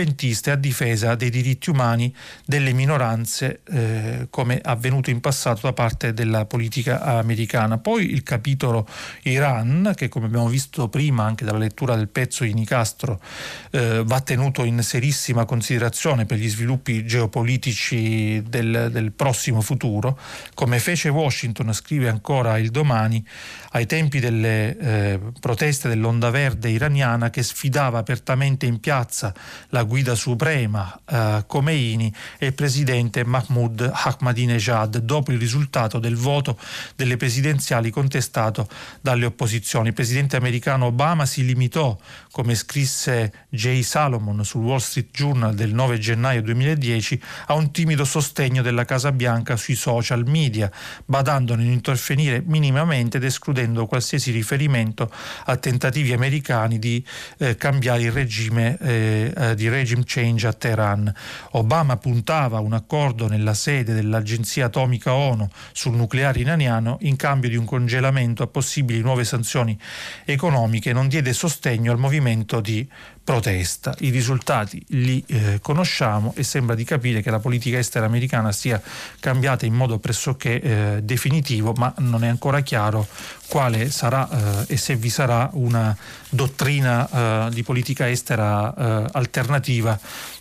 interventista e a difesa dei diritti umani delle minoranze, eh, come avvenuto in passato da parte della politica americana. Poi il capitolo Iran, che come abbiamo visto prima anche dalla lettura del pezzo di Nicastro, eh, va tenuto in serissima considerazione per gli sviluppi geopolitici del, del prossimo futuro come fece Washington, scrive ancora il domani, ai tempi delle eh, proteste dell'onda verde iraniana che sfidava apertamente in piazza la guida suprema eh, Khomeini e il presidente Mahmoud Ahmadinejad dopo il risultato del voto delle presidenziali contestato dalle opposizioni. Il presidente americano Obama si limitò, come scrisse Jay Salomon sul Wall Street Journal del 9 gennaio 2010, a un timido sostegno della Casa Bianca sui social media, badando a non intervenire minimamente ed escludendo escludendo qualsiasi riferimento a tentativi americani di eh, cambiare il regime eh, eh, di regime change a Teheran. Obama puntava a un accordo nella sede dell'Agenzia Atomica ONU sul nucleare iraniano in cambio di un congelamento a possibili nuove sanzioni economiche non diede sostegno al movimento di protesta. I risultati li eh, conosciamo e sembra di capire che la politica estera americana sia cambiata in modo pressoché eh, definitivo, ma non è ancora chiaro quale sarà eh, e se vi sarà una dottrina eh, di politica estera eh, alternativa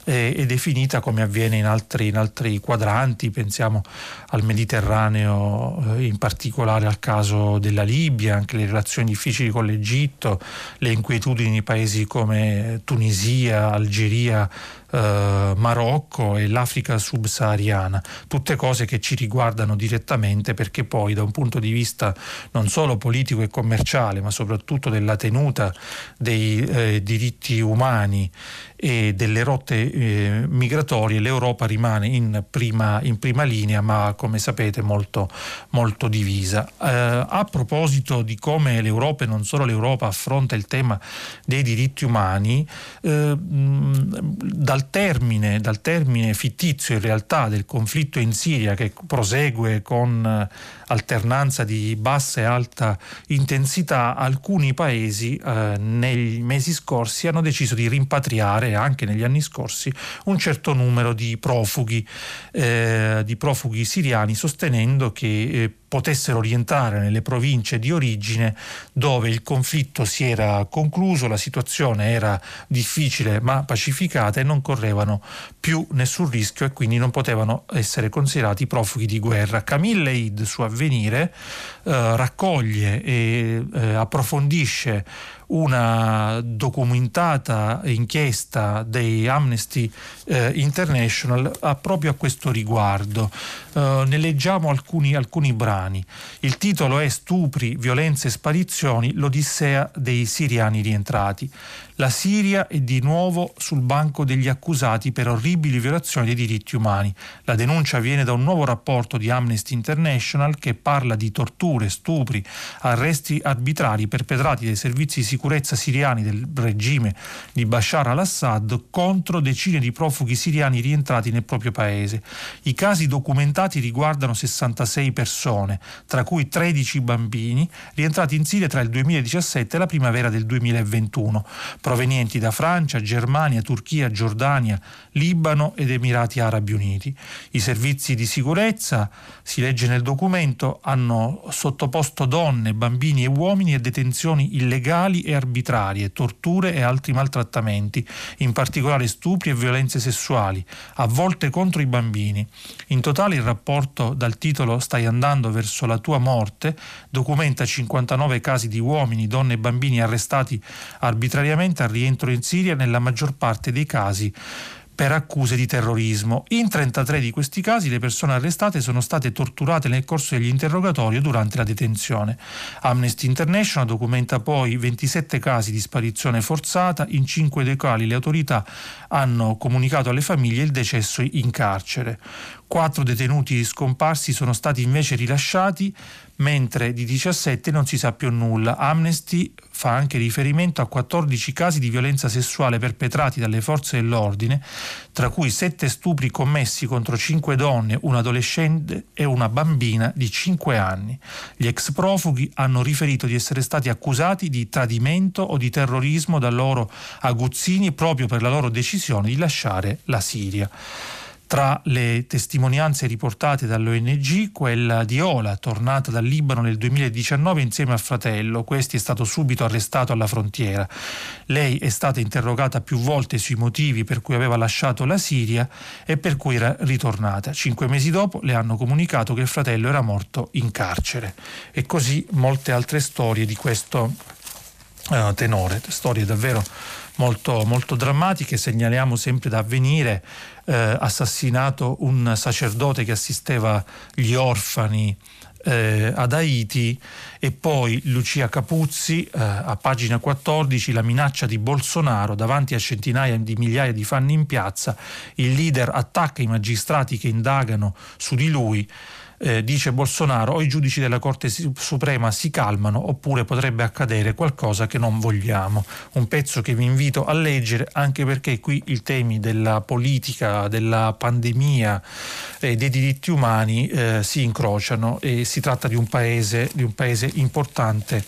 e definita come avviene in altri, in altri, quadranti, pensiamo al Mediterraneo, eh, in particolare al caso della Libia, anche le relazioni difficili con l'Egitto, le inquietudini di paesi come Tunisia, Algeria, eh, Marocco e l'Africa subsahariana, tutte cose che ci riguardano direttamente perché poi da un punto di vista non solo politico e commerciale, ma soprattutto della tenuta dei eh, diritti umani e delle rotte eh, migratorie l'Europa rimane in prima, in prima, linea ma come sapete molto, molto divisa. Eh, a proposito di come l'Europa e non solo l'Europa affronta il tema dei diritti umani, eh, dal, termine, dal termine fittizio in realtà del conflitto in Siria che prosegue con alternanza di bassa e alta intensità, alcuni paesi eh, nei mesi scorsi hanno deciso di rimpatriare anche negli anni scorsi un certo numero di profughi, eh, di profughi siriani, sostenendo che eh, potessero rientrare nelle province di origine dove il conflitto si era concluso, la situazione era difficile ma pacificata e non correvano più nessun rischio e quindi non potevano essere considerati profughi di guerra. Camille Eid su Avvenire eh, raccoglie e eh, approfondisce una documentata inchiesta dei Amnesty eh, International a, proprio a questo riguardo. Eh, ne leggiamo alcuni, alcuni brani. Il titolo è Stupri, violenze e sparizioni, l'Odissea dei siriani rientrati. La Siria è di nuovo sul banco degli accusati per orribili violazioni dei diritti umani. La denuncia viene da un nuovo rapporto di Amnesty International che parla di torture, stupri, arresti arbitrari perpetrati dai servizi di sicurezza siriani del regime di Bashar al-Assad contro decine di profughi siriani rientrati nel proprio paese. I casi documentati riguardano 66 persone, tra cui 13 bambini, rientrati in Siria tra il 2017 e la primavera del 2021 provenienti da Francia, Germania, Turchia, Giordania, Libano ed Emirati Arabi Uniti. I servizi di sicurezza, si legge nel documento, hanno sottoposto donne, bambini e uomini a detenzioni illegali e arbitrarie, torture e altri maltrattamenti, in particolare stupri e violenze sessuali, a volte contro i bambini. In totale il rapporto dal titolo Stai andando verso la tua morte documenta 59 casi di uomini, donne e bambini arrestati arbitrariamente al rientro in Siria nella maggior parte dei casi per accuse di terrorismo. In 33 di questi casi le persone arrestate sono state torturate nel corso degli interrogatori o durante la detenzione. Amnesty International documenta poi 27 casi di sparizione forzata, in 5 dei quali le autorità hanno comunicato alle famiglie il decesso in carcere. Quattro detenuti scomparsi sono stati invece rilasciati mentre di 17 non si sa più nulla. Amnesty fa anche riferimento a 14 casi di violenza sessuale perpetrati dalle forze dell'ordine, tra cui 7 stupri commessi contro 5 donne, un adolescente e una bambina di 5 anni. Gli ex profughi hanno riferito di essere stati accusati di tradimento o di terrorismo da loro aguzzini proprio per la loro decisione di lasciare la Siria. Tra le testimonianze riportate dall'ONG, quella di Ola, tornata dal Libano nel 2019 insieme al fratello. Questi è stato subito arrestato alla frontiera. Lei è stata interrogata più volte sui motivi per cui aveva lasciato la Siria e per cui era ritornata. Cinque mesi dopo le hanno comunicato che il fratello era morto in carcere. E così molte altre storie di questo uh, tenore, storie davvero molto, molto drammatiche. Segnaliamo sempre da avvenire eh, assassinato un sacerdote che assisteva gli orfani eh, ad Haiti. E poi Lucia Capuzzi eh, a pagina 14 la minaccia di Bolsonaro davanti a centinaia di migliaia di fan in piazza. Il leader attacca i magistrati che indagano su di lui eh, dice Bolsonaro, o i giudici della Corte Suprema si calmano oppure potrebbe accadere qualcosa che non vogliamo. Un pezzo che vi invito a leggere anche perché qui i temi della politica, della pandemia e dei diritti umani eh, si incrociano e si tratta di un paese, di un paese importante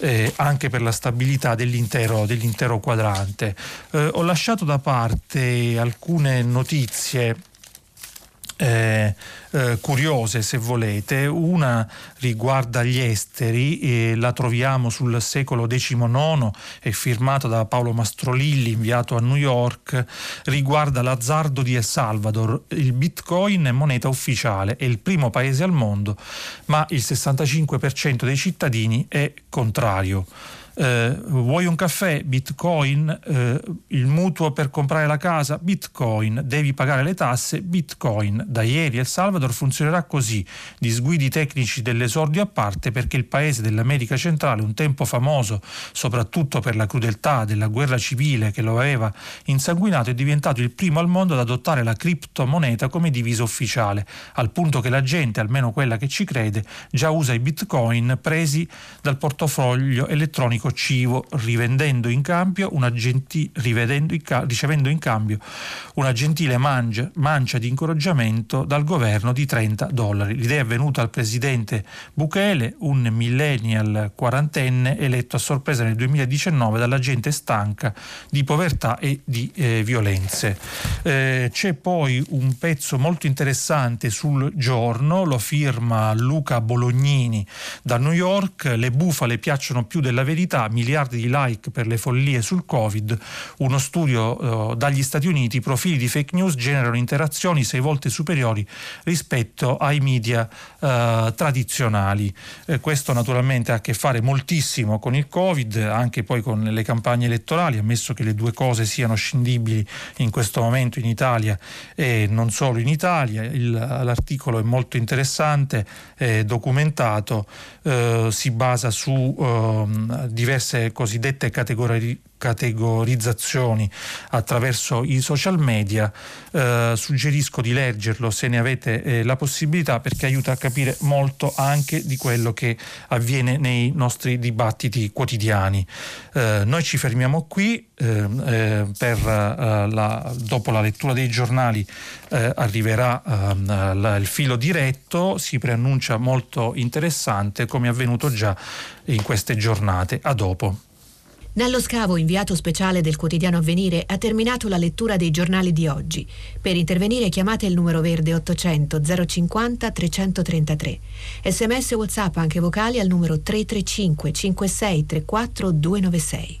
eh, anche per la stabilità dell'intero, dell'intero quadrante. Eh, ho lasciato da parte alcune notizie eh, eh, curiose se volete. Una riguarda gli esteri, e la troviamo sul secolo XIX, è firmata da Paolo Mastrolilli, inviato a New York, riguarda l'azzardo di El Salvador. Il bitcoin è moneta ufficiale, è il primo paese al mondo, ma il 65% dei cittadini è contrario. Eh, vuoi un caffè? Bitcoin. Eh, il mutuo per comprare la casa? Bitcoin. Devi pagare le tasse? Bitcoin. Da ieri El Salvador funzionerà così, disguidi tecnici dell'esordio a parte perché il paese dell'America centrale, un tempo famoso soprattutto per la crudeltà della guerra civile che lo aveva insanguinato, è diventato il primo al mondo ad adottare la criptomoneta come divisa ufficiale, al punto che la gente, almeno quella che ci crede, già usa i bitcoin presi dal portafoglio elettronico Civo, rivendendo in cambio una genti- in ca- ricevendo in cambio una gentile mancia, mancia di incoraggiamento dal governo di 30 dollari. L'idea è venuta al presidente Bukele, un millennial quarantenne eletto a sorpresa nel 2019 dalla gente stanca di povertà e di eh, violenze. Eh, c'è poi un pezzo molto interessante sul giorno, lo firma Luca Bolognini da New York, le bufale piacciono più della verità, miliardi di like per le follie sul Covid, uno studio eh, dagli Stati Uniti, profili di fake news generano interazioni sei volte superiori rispetto ai media eh, tradizionali. Eh, questo naturalmente ha a che fare moltissimo con il Covid, anche poi con le campagne elettorali, ammesso che le due cose siano scindibili in questo momento in Italia e non solo in Italia. Il, l'articolo è molto interessante, è documentato, eh, si basa su eh, diverse cosiddette categorie categorizzazioni attraverso i social media. Eh, suggerisco di leggerlo se ne avete eh, la possibilità perché aiuta a capire molto anche di quello che avviene nei nostri dibattiti quotidiani. Eh, noi ci fermiamo qui, ehm, eh, per, eh, la, dopo la lettura dei giornali eh, arriverà ehm, la, il filo diretto, si preannuncia molto interessante come è avvenuto già in queste giornate. A dopo. Nello scavo inviato speciale del quotidiano Avvenire ha terminato la lettura dei giornali di oggi. Per intervenire chiamate il numero verde 800 050 333. Sms WhatsApp anche vocali al numero 335 56 34 296.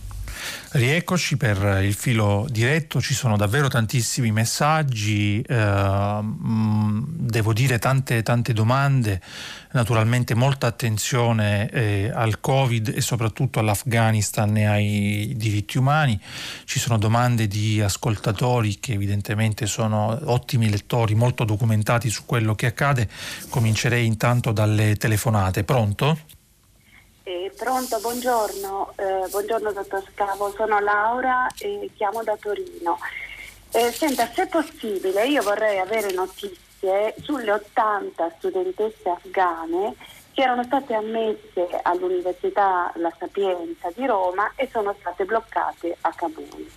Rieccoci per il filo diretto, ci sono davvero tantissimi messaggi, eh, devo dire tante, tante domande, naturalmente molta attenzione eh, al Covid e soprattutto all'Afghanistan e ai diritti umani. Ci sono domande di ascoltatori che evidentemente sono ottimi lettori, molto documentati su quello che accade. Comincerei intanto dalle telefonate. Pronto? Eh, pronto, buongiorno, eh, buongiorno dottor Scavo, sono Laura e chiamo da Torino. Eh, senta, se possibile io vorrei avere notizie sulle 80 studentesse afghane che erano state ammesse all'Università La Sapienza di Roma e sono state bloccate a Kabul.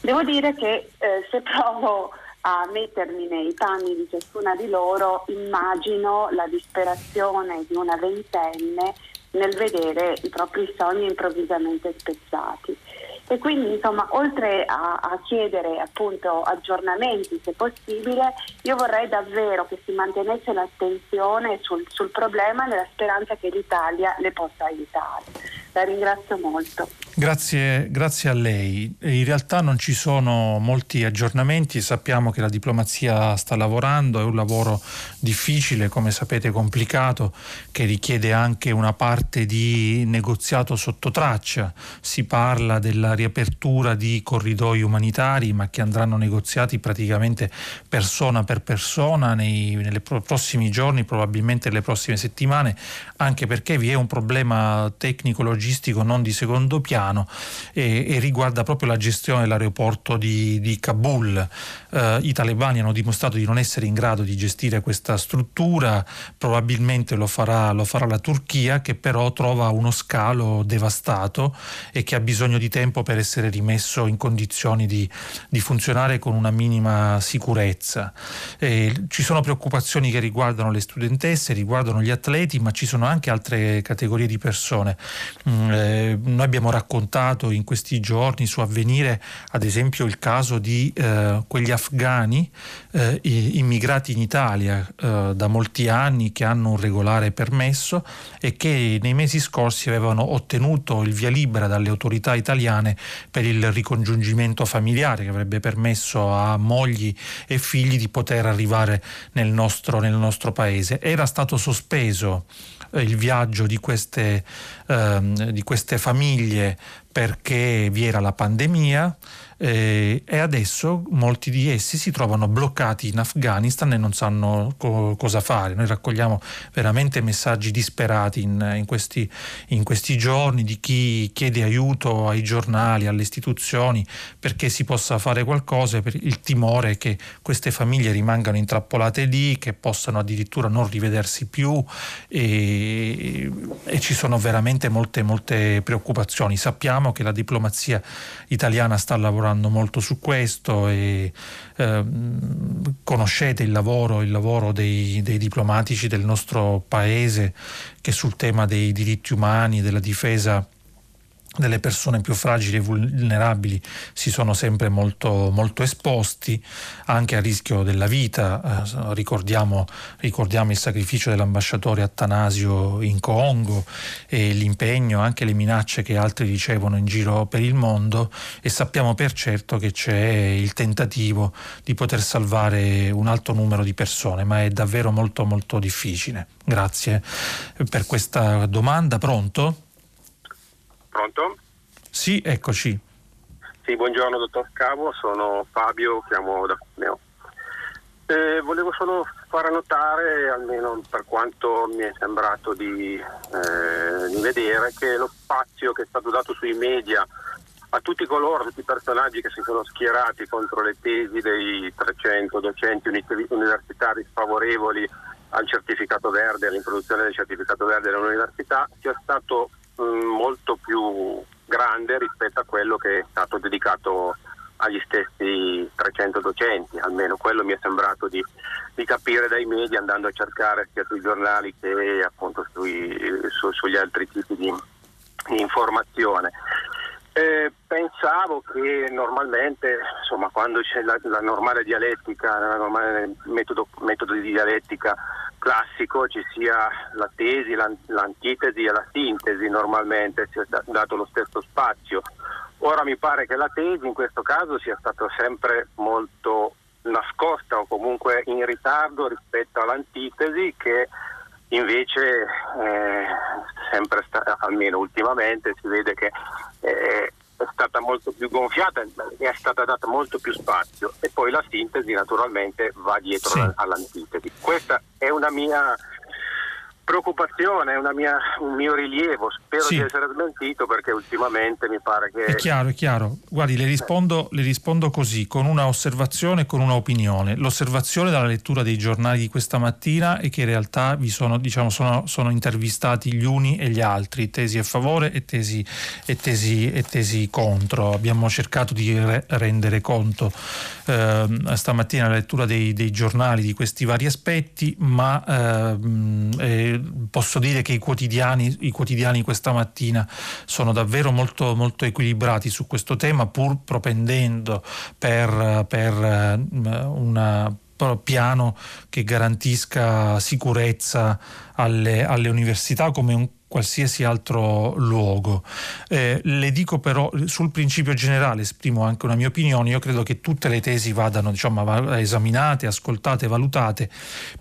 Devo dire che eh, se provo a mettermi nei panni di ciascuna di loro, immagino la disperazione di una ventenne nel vedere i propri sogni improvvisamente spezzati. E quindi insomma, oltre a, a, chiedere appunto aggiornamenti se possibile, io vorrei davvero che si mantenesse l'attenzione sul, sul problema nella speranza che l'Italia le possa aiutare. La ringrazio molto. Grazie, grazie, a lei. In realtà non ci sono molti aggiornamenti, sappiamo che la diplomazia sta lavorando, è un lavoro difficile, come sapete complicato, che richiede anche una parte di negoziato sotto traccia. Si parla della riapertura di corridoi umanitari, ma che andranno negoziati praticamente persona per persona nei, nei prossimi giorni, probabilmente nelle prossime settimane, anche perché vi è un problema tecnico-logistico non di secondo piano e, e riguarda proprio la gestione dell'aeroporto di, di Kabul. Eh, I talebani hanno dimostrato di non essere in grado di gestire questa struttura, probabilmente lo farà, lo farà la Turchia che però trova uno scalo devastato e che ha bisogno di tempo per essere rimesso in condizioni di, di funzionare con una minima sicurezza. E ci sono preoccupazioni che riguardano le studentesse, riguardano gli atleti, ma ci sono anche altre categorie di persone. Mm, eh, noi abbiamo raccontato in questi giorni su Avvenire, ad esempio, il caso di eh, quegli afghani eh, immigrati in Italia eh, da molti anni che hanno un regolare permesso e che nei mesi scorsi avevano ottenuto il via libera dalle autorità italiane per il ricongiungimento familiare che avrebbe permesso a mogli e figli di poter arrivare nel nostro, nel nostro paese. Era stato sospeso il viaggio di queste, ehm, di queste famiglie perché vi era la pandemia eh, e adesso molti di essi si trovano bloccati in Afghanistan e non sanno co- cosa fare. Noi raccogliamo veramente messaggi disperati in, in, questi, in, questi, giorni di chi chiede aiuto ai giornali, alle istituzioni perché si possa fare qualcosa per il timore che queste famiglie rimangano intrappolate lì, che possano addirittura non rivedersi più e, e ci sono veramente molte, molte preoccupazioni. Sappiamo che la diplomazia italiana sta lavorando lavorando molto su questo e eh, conoscete il lavoro, il lavoro dei, dei, diplomatici del nostro paese che sul tema dei diritti umani, della difesa delle persone più fragili e vulnerabili si sono sempre molto, molto esposti anche a rischio della vita. Eh, ricordiamo, ricordiamo, il sacrificio dell'ambasciatore Attanasio in Congo e l'impegno, anche le minacce che altri ricevono in giro per il mondo e sappiamo per certo che c'è il tentativo di poter salvare un alto numero di persone, ma è davvero molto molto difficile. Grazie per questa domanda. Pronto? Pronto? Sì, eccoci. Sì, buongiorno dottor Scavo, sono Fabio, chiamo da Cuneo. Eh, volevo solo fare notare, almeno per quanto mi è sembrato di, eh, di, vedere, che lo spazio che è stato dato sui media a tutti coloro, tutti i personaggi che si sono schierati contro le tesi dei 300 docenti universitari sfavorevoli al certificato verde, all'introduzione del certificato verde dell'università, sia stato molto più grande rispetto a quello che è stato dedicato agli stessi 300 docenti, almeno quello mi è sembrato di, di capire dai media andando a cercare sia sui giornali che appunto sui, su, sugli altri tipi di, di informazione. Eh, pensavo che normalmente, insomma, quando c'è la, la normale dialettica, il normale metodo, metodo di dialettica classico ci sia la tesi, l'antitesi e la sintesi normalmente, sia dato lo stesso spazio. Ora mi pare che la tesi in questo caso sia stata sempre molto nascosta o comunque in ritardo rispetto all'antitesi che invece eh, sempre sta, almeno ultimamente si vede che eh, è stata molto più gonfiata e è stata data molto più spazio e poi la sintesi naturalmente va dietro sì. all'antitesi. Questa è una mia preoccupazione, mia, un mio rilievo. Spero sì. di essere smentito perché ultimamente mi pare che. È chiaro, è chiaro. Guardi, le rispondo, le rispondo così, con una osservazione e con una opinione. L'osservazione dalla lettura dei giornali di questa mattina è che in realtà vi sono, diciamo, sono, sono intervistati gli uni e gli altri, tesi a favore e tesi, e tesi, e tesi contro. Abbiamo cercato di re- rendere conto eh, stamattina la lettura dei, dei, giornali di questi vari aspetti, ma eh, posso dire che i quotidiani, i quotidiani questa mattina sono davvero molto, molto equilibrati su questo tema, pur propendendo per, per un piano che garantisca sicurezza alle, alle università come un qualsiasi altro luogo. Eh, le dico però sul principio generale, esprimo anche una mia opinione, io credo che tutte le tesi vadano diciamo, esaminate, ascoltate, valutate,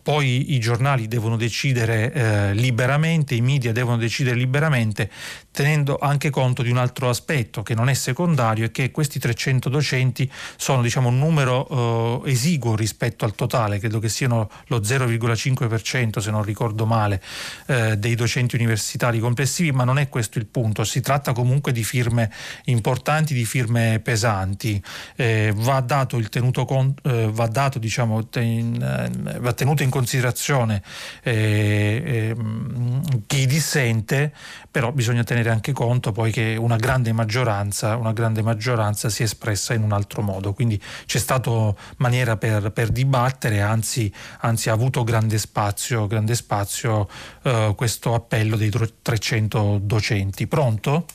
poi i giornali devono decidere eh, liberamente, i media devono decidere liberamente, tenendo anche conto di un altro aspetto che non è secondario e che questi 300 docenti sono diciamo, un numero eh, esiguo rispetto al totale, credo che siano lo 0,5% se non ricordo male eh, dei docenti universitari universitari complessivi, ma non è questo il punto, si tratta comunque di firme importanti, di firme pesanti. Eh, va dato il tenuto con, eh, va dato diciamo ten, eh, va tenuto in considerazione eh, ehm, chi dissente, però bisogna tenere anche conto poi che una grande maggioranza, una grande maggioranza si è espressa in un altro modo, quindi c'è stata maniera per, per dibattere, anzi, anzi, ha avuto grande spazio, grande spazio eh, questo appello dei, 300 docenti. Pronto?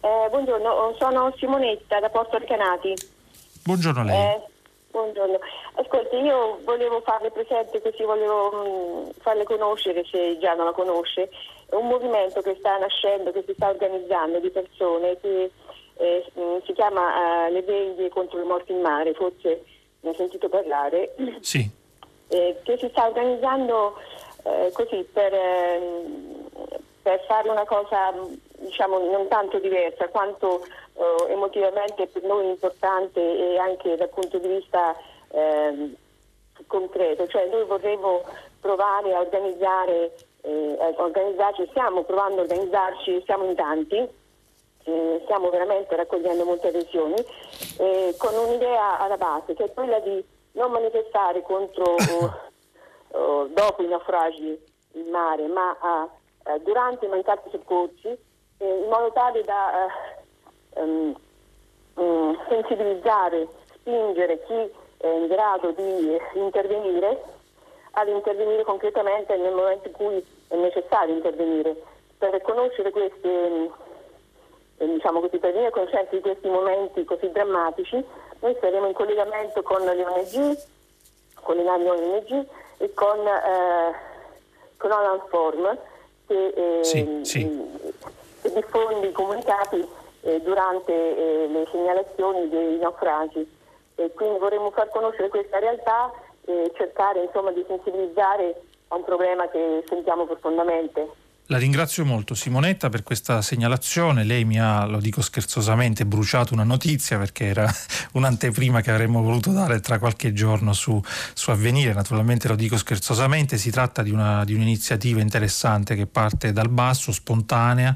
Eh, buongiorno, sono Simonetta da Porto Arcanati. Buongiorno a lei. Eh, buongiorno. Ascolti, io volevo farle presente, così volevo mh, mm, farle conoscere, se già non la conosce, un movimento che sta nascendo, che si sta organizzando di persone che eh, mm, si chiama uh, Le veglie contro le morti in mare, forse ne ho sentito parlare. Sì. Eh, che si sta organizzando eh, così per, ehm, per, fare una cosa diciamo non tanto diversa quanto eh, emotivamente per noi importante e anche dal punto di vista ehm, concreto, cioè noi vorremmo provare a organizzare, eh, a organizzarci, stiamo provando a organizzarci, siamo in tanti, eh, stiamo veramente raccogliendo molte adesioni, eh, con un'idea alla base, che è quella di non manifestare contro uh, dopo i naufragi in mare, ma uh, durante i mancati soccorsi, eh, in modo tale da um, um, sensibilizzare, spingere chi è in grado di intervenire ad intervenire concretamente nel momento in cui è necessario intervenire, per conoscere queste, diciamo così, per venire conoscenza di questi momenti così drammatici, noi saremo in collegamento con le ONG, con le navi ONG e con, eh, con Alan Form che, eh, sì, sì. che, diffonde i comunicati eh, durante eh, le segnalazioni dei naufragi. E quindi vorremmo far conoscere questa realtà e cercare insomma, di sensibilizzare a un problema che sentiamo profondamente. La ringrazio molto Simonetta per questa segnalazione. Lei mi ha, lo dico scherzosamente, bruciato una notizia perché era un'anteprima che avremmo voluto dare tra qualche giorno su, su Avvenire. Naturalmente lo dico scherzosamente, si tratta di, una, di un'iniziativa interessante che parte dal basso, spontanea,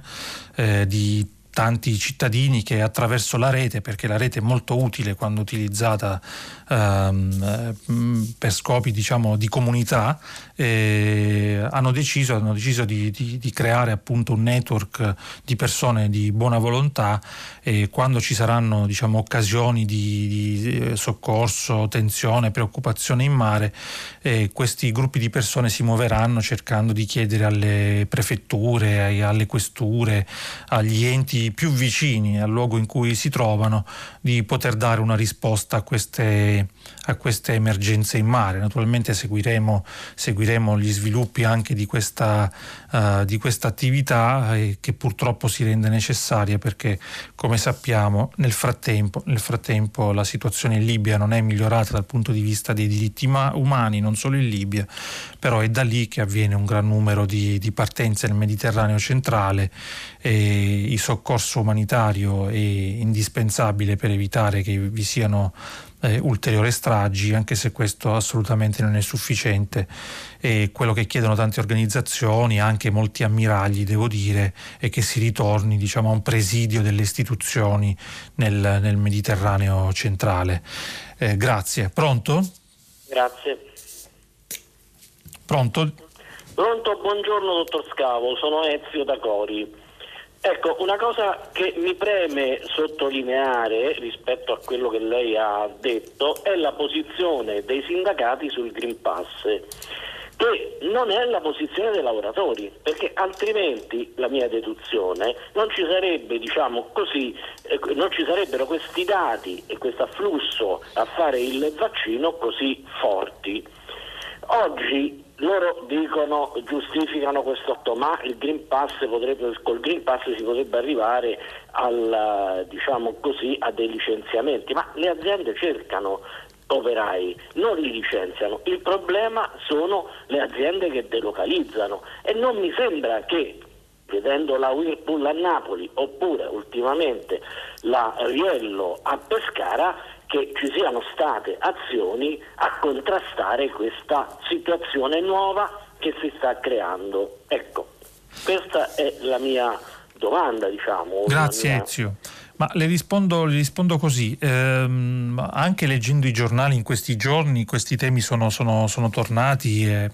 eh, di tanti cittadini che attraverso la rete, perché la rete è molto utile quando utilizzata ehm, per scopi diciamo, di comunità, eh, hanno deciso, hanno deciso di, di, di, creare appunto un network di persone di buona volontà e quando ci saranno diciamo, occasioni di, di, eh, soccorso, tensione, preoccupazione in mare, eh, questi gruppi di persone si muoveranno cercando di chiedere alle prefetture, alle questure, agli enti più vicini al luogo in cui si trovano di poter dare una risposta a queste, a queste emergenze in mare. Naturalmente seguiremo, seguiremo gli sviluppi anche di questa, uh, di questa attività eh, che purtroppo si rende necessaria perché come sappiamo nel frattempo, nel frattempo la situazione in Libia non è migliorata dal punto di vista dei diritti umani, non solo in Libia, però è da lì che avviene un gran numero di, di partenze nel Mediterraneo centrale e il soccorso umanitario è indispensabile per evitare che vi siano eh, ulteriori stragi, anche se questo assolutamente non è sufficiente. E quello che chiedono tante organizzazioni, anche molti ammiragli, devo dire, è che si ritorni diciamo, a un presidio delle istituzioni nel, nel Mediterraneo centrale. Eh, grazie. Pronto? Grazie. Pronto? Pronto, buongiorno dottor Scavo, sono Ezio da Cori. Ecco, una cosa che mi preme sottolineare rispetto a quello che lei ha detto è la posizione dei sindacati sul Green Pass che non è la posizione dei lavoratori, perché altrimenti la mia deduzione non ci sarebbe, diciamo così, eh, non ci sarebbero questi dati e questo afflusso a fare il vaccino così forti. Oggi loro dicono, giustificano questo atto, ma Green potrebbe, col Green Pass si potrebbe arrivare al, diciamo così, a dei licenziamenti, ma le aziende cercano operai, non li licenziano. Il problema sono le aziende che delocalizzano e non mi sembra che vedendo la Whirlpool a Napoli oppure ultimamente la Riello a Pescara che ci siano state azioni a contrastare questa situazione nuova che si sta creando. Ecco, questa è la mia domanda, diciamo. Grazie mia... Ezio. Ma le rispondo, le rispondo così, ehm, anche leggendo i giornali in questi giorni questi temi sono, sono, sono tornati e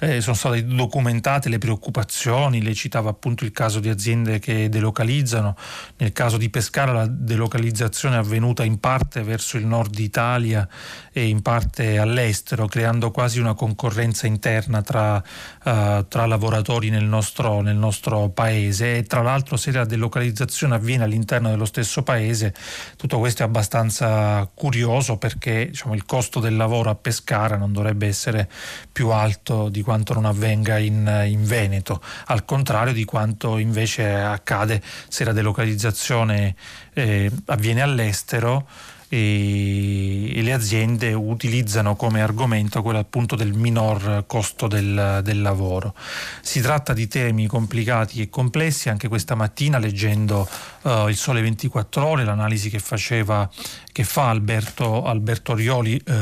eh, sono state documentate le preoccupazioni, le citava appunto il caso di aziende che delocalizzano, nel caso di Pescara la delocalizzazione è avvenuta in parte verso il nord Italia e in parte all'estero, creando quasi una concorrenza interna tra, uh, tra lavoratori nel nostro, nel nostro paese. E tra l'altro se la delocalizzazione avviene all'interno all'interno dello stesso paese. Tutto questo è abbastanza curioso perché diciamo, il costo del lavoro a Pescara non dovrebbe essere più alto di quanto non avvenga in, in Veneto, al contrario di quanto invece accade se la delocalizzazione eh, avviene all'estero e, le aziende utilizzano come argomento quello appunto del minor costo del, del, lavoro. Si tratta di temi complicati e complessi, anche questa mattina leggendo uh, il Sole 24 ore, l'analisi che, faceva, che fa Alberto, Alberto Rioli uh,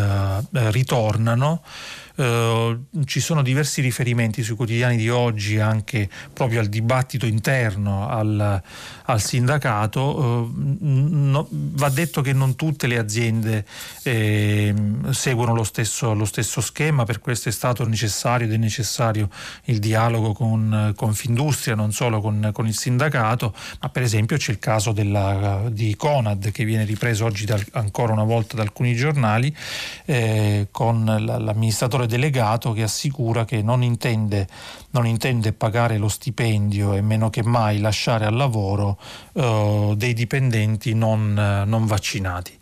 ritornano. Uh, ci sono diversi riferimenti sui quotidiani di oggi anche proprio al dibattito interno al, al sindacato. Uh, no, va detto che non tutte le aziende eh, seguono lo stesso, lo stesso, schema, per questo è stato necessario ed è necessario il dialogo con Confindustria, non solo con, con il sindacato, ma per esempio c'è il caso della, di Conad che viene ripreso oggi dal, ancora una volta da alcuni giornali eh, con l'amministratore direttore delegato che assicura che non intende, non intende pagare lo stipendio e meno che mai lasciare al lavoro eh, dei dipendenti non, non vaccinati.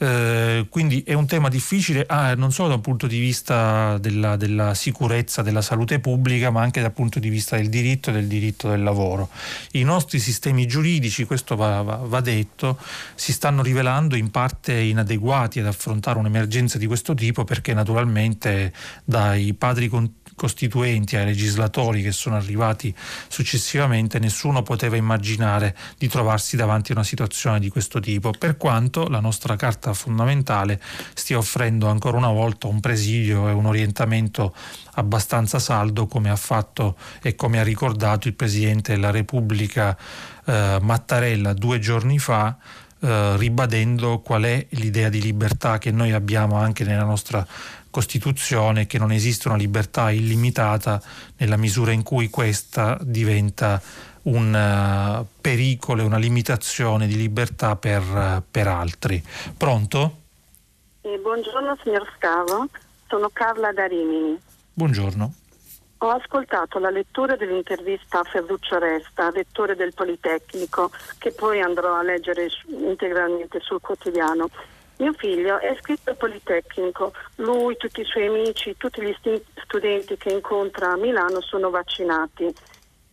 Eh, quindi è un tema difficile ah, non solo dal punto di vista della, della, sicurezza, della salute pubblica, ma anche dal punto di vista del diritto e del diritto del lavoro. I nostri sistemi giuridici, questo va, va, va detto, si stanno rivelando in parte inadeguati ad affrontare un'emergenza di questo tipo perché naturalmente dai padri con costituenti, ai legislatori che sono arrivati successivamente, nessuno poteva immaginare di trovarsi davanti a una situazione di questo tipo, per quanto la nostra Carta fondamentale stia offrendo ancora una volta un presidio e un orientamento abbastanza saldo come ha fatto e come ha ricordato il Presidente della Repubblica eh, Mattarella due giorni fa eh, ribadendo qual è l'idea di libertà che noi abbiamo anche nella nostra Costituzione che non esiste una libertà illimitata nella misura in cui questa diventa un uh, pericolo e una limitazione di libertà per, uh, per altri. Pronto? Eh, buongiorno signor Scavo, sono Carla da Rimini. Buongiorno. Ho ascoltato la lettura dell'intervista a Ferruccio Resta, lettore del Politecnico, che poi andrò a leggere integralmente sul quotidiano. Mio figlio è iscritto al Politecnico, lui, tutti i suoi amici, tutti gli studenti che incontra a Milano sono vaccinati.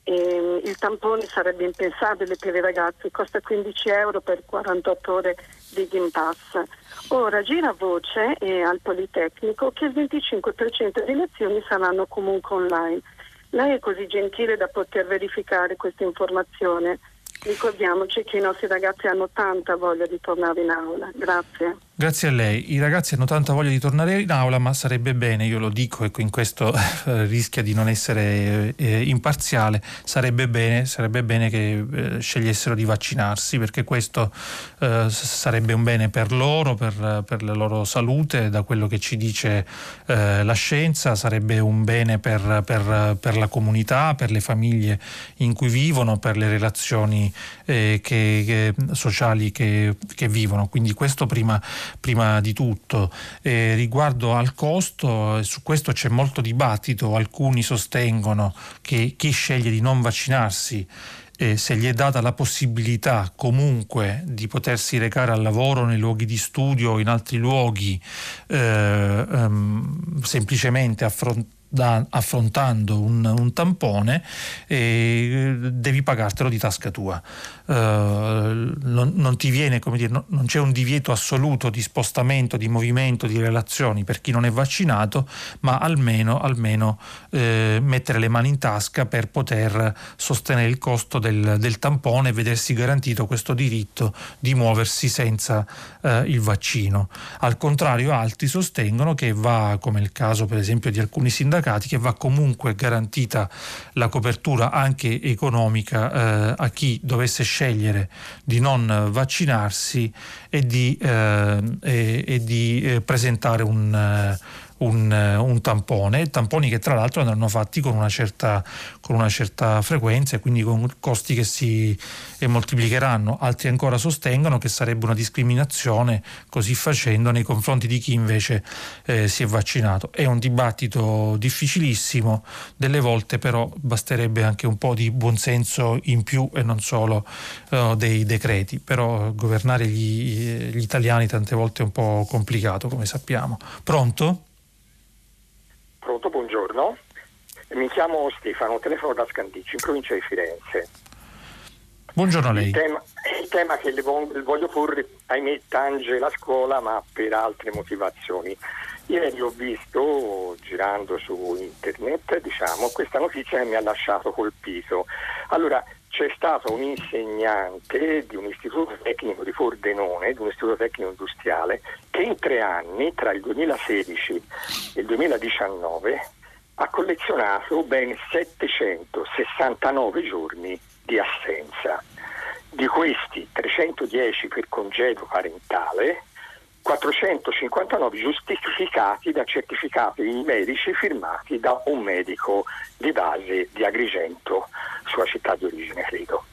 E il tampone sarebbe impensabile per i ragazzi, costa 15 euro per 48 ore di Green Pass. Ora gira voce eh, al Politecnico che il 25% delle lezioni saranno comunque online. Lei è così gentile da poter verificare questa informazione. Ricordiamoci che i nostri ragazzi hanno tanta voglia di tornare in aula. Grazie. Grazie a lei. I ragazzi hanno tanta voglia di tornare in aula, ma sarebbe bene, io lo dico e in questo eh, rischia di non essere eh, imparziale, sarebbe bene, sarebbe bene che eh, scegliessero di vaccinarsi perché questo eh, sarebbe un bene per loro, per, per, la loro salute, da quello che ci dice eh, la scienza, sarebbe un bene per, per, per, la comunità, per le famiglie in cui vivono, per le relazioni eh, che, che, sociali che, che vivono. Quindi questo prima prima di tutto. Eh, riguardo al costo, su questo c'è molto dibattito, alcuni sostengono che chi sceglie di non vaccinarsi eh, se gli è data la possibilità comunque di potersi recare al lavoro nei luoghi di studio o in altri luoghi eh, ehm, semplicemente affrontare da, affrontando un, un tampone e devi pagartelo di tasca tua. Uh, non, non, ti viene, come dire, no, non c'è un divieto assoluto di spostamento, di movimento, di relazioni per chi non è vaccinato, ma almeno, almeno eh, mettere le mani in tasca per poter sostenere il costo del, del, tampone e vedersi garantito questo diritto di muoversi senza eh, il vaccino. Al contrario, altri sostengono che va, come il caso per esempio di alcuni sindacati, sindacati che va comunque garantita la copertura anche economica eh, a chi dovesse scegliere di non vaccinarsi e di, eh, e, e di eh, presentare un eh, un, eh, un, tampone, tamponi che tra l'altro andranno fatti con una certa, con una certa frequenza e quindi con costi che si moltiplicheranno. Altri ancora sostengono che sarebbe una discriminazione così facendo nei confronti di chi invece eh, si è vaccinato. È un dibattito difficilissimo, delle volte però basterebbe anche un po' di buonsenso in più e non solo uh, dei decreti, però governare gli, gli italiani tante volte è un po' complicato come sappiamo. Pronto? Pronto, buongiorno. Mi chiamo Stefano, telefono da Scandicci, in provincia di Firenze. Buongiorno a lei. Il tema, il tema che le voglio porre, ahimè, tange la scuola, ma per altre motivazioni. Ieri ho visto, girando su internet, diciamo, questa notizia che mi ha lasciato colpito. Allora, c'è stato un insegnante di un istituto tecnico di Pordenone, di un istituto tecnico industriale, che in tre anni, tra il 2016 e il 2019, ha collezionato ben 769 giorni di assenza. Di questi 310 per congedo parentale, 459 giustificati da certificati medici firmati da un medico di base di Agrigento, sua città di origine credo.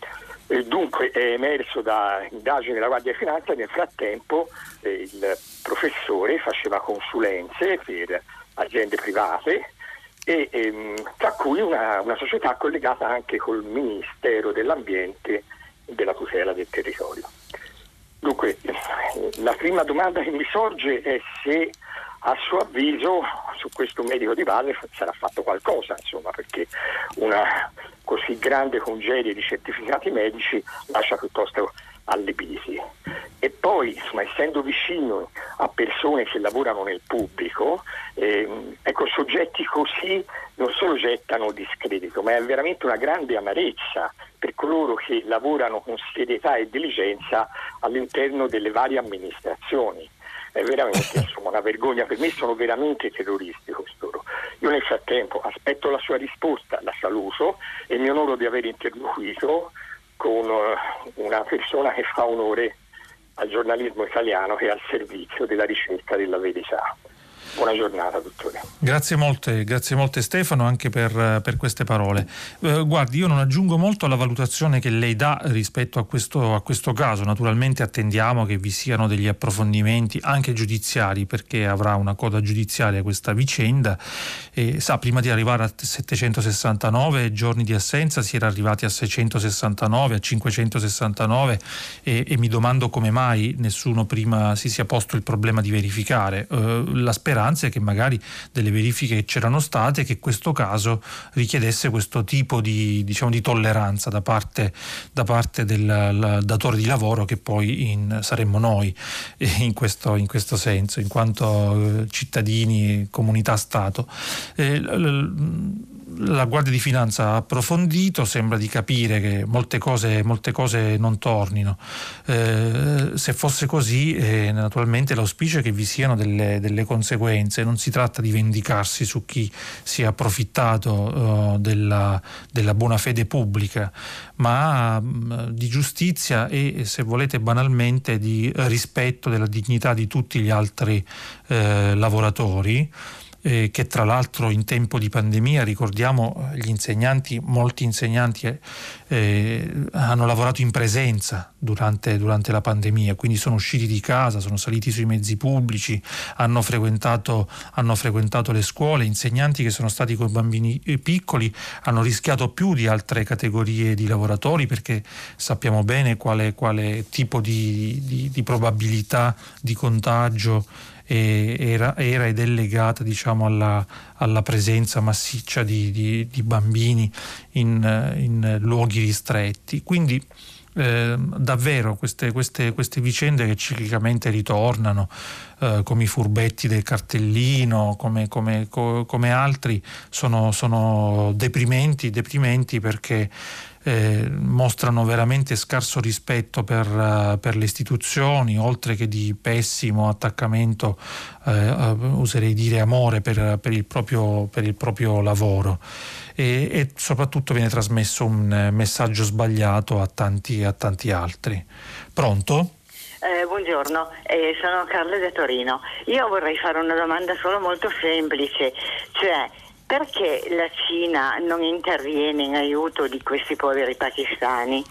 E dunque è emerso da indagini della Guardia di Finanza nel frattempo eh, il professore faceva consulenze per aziende private e, ehm, tra cui una, una società collegata anche col Ministero dell'Ambiente e della tutela del territorio. Dunque, la prima domanda che mi sorge è se a suo avviso su questo medico di base sarà fatto qualcosa, insomma, perché una così grande congerie di certificati medici lascia piuttosto allibiti. E poi, insomma, essendo vicino a persone che lavorano nel pubblico, ehm, ecco, soggetti così non solo gettano discredito, ma è veramente una grande amarezza per coloro che lavorano con serietà e diligenza all'interno delle varie amministrazioni. È veramente insomma, una vergogna, per me sono veramente terroristi costoro. Io nel frattempo aspetto la sua risposta, la saluto e mi onoro di aver interloquito con eh, una persona che fa onore al giornalismo italiano e al servizio della ricerca della verità. Buona giornata, dottore. Grazie molte, grazie molte Stefano anche per, per queste parole. Eh, guardi, io non aggiungo molto alla valutazione che lei dà rispetto a questo, a questo, caso. Naturalmente attendiamo che vi siano degli approfondimenti anche giudiziari perché avrà una coda giudiziaria questa vicenda. E, sa, prima di arrivare a 769 giorni di assenza si era arrivati a 669, a 569 e, e mi domando come mai nessuno prima si sia posto il problema di verificare. Eh, la speranza speranze che magari delle verifiche che c'erano state, che questo caso richiedesse questo tipo di, diciamo, di tolleranza da parte, da parte del datore di lavoro che poi in, saremmo noi eh, in questo, in questo, senso, in quanto eh, cittadini, comunità Stato. Eh, la Guardia di Finanza ha approfondito, sembra di capire che molte cose, molte cose non tornino. Eh, se fosse così, eh, naturalmente l'auspicio è che vi siano delle, delle, conseguenze, non si tratta di vendicarsi su chi si è approfittato eh, della, della, buona fede pubblica, ma mh, di giustizia e, se volete banalmente, di rispetto della dignità di tutti gli altri eh, lavoratori eh, che tra l'altro in tempo di pandemia, ricordiamo gli insegnanti, molti insegnanti eh, hanno lavorato in presenza durante, durante, la pandemia, quindi sono usciti di casa, sono saliti sui mezzi pubblici, hanno frequentato, hanno frequentato le scuole, insegnanti che sono stati con bambini eh, piccoli hanno rischiato più di altre categorie di lavoratori perché sappiamo bene quale, quale tipo di, di, di probabilità di contagio era, era, ed è legata diciamo, alla, alla, presenza massiccia di, di, di bambini in, in, luoghi ristretti. Quindi eh, davvero queste, queste, queste, vicende che ciclicamente ritornano, eh, come i furbetti del cartellino, come, come, co, come altri, sono, sono deprimenti, deprimenti perché eh, mostrano veramente scarso rispetto per, uh, per, le istituzioni, oltre che di pessimo attaccamento, eh, uh, userei dire amore per, per, il proprio, per il proprio lavoro. E, e, soprattutto viene trasmesso un messaggio sbagliato a tanti, a tanti altri. Pronto? Eh, buongiorno, eh, sono Carla da Torino. Io vorrei fare una domanda solo molto semplice, cioè perché la Cina non interviene in aiuto di questi poveri pakistani?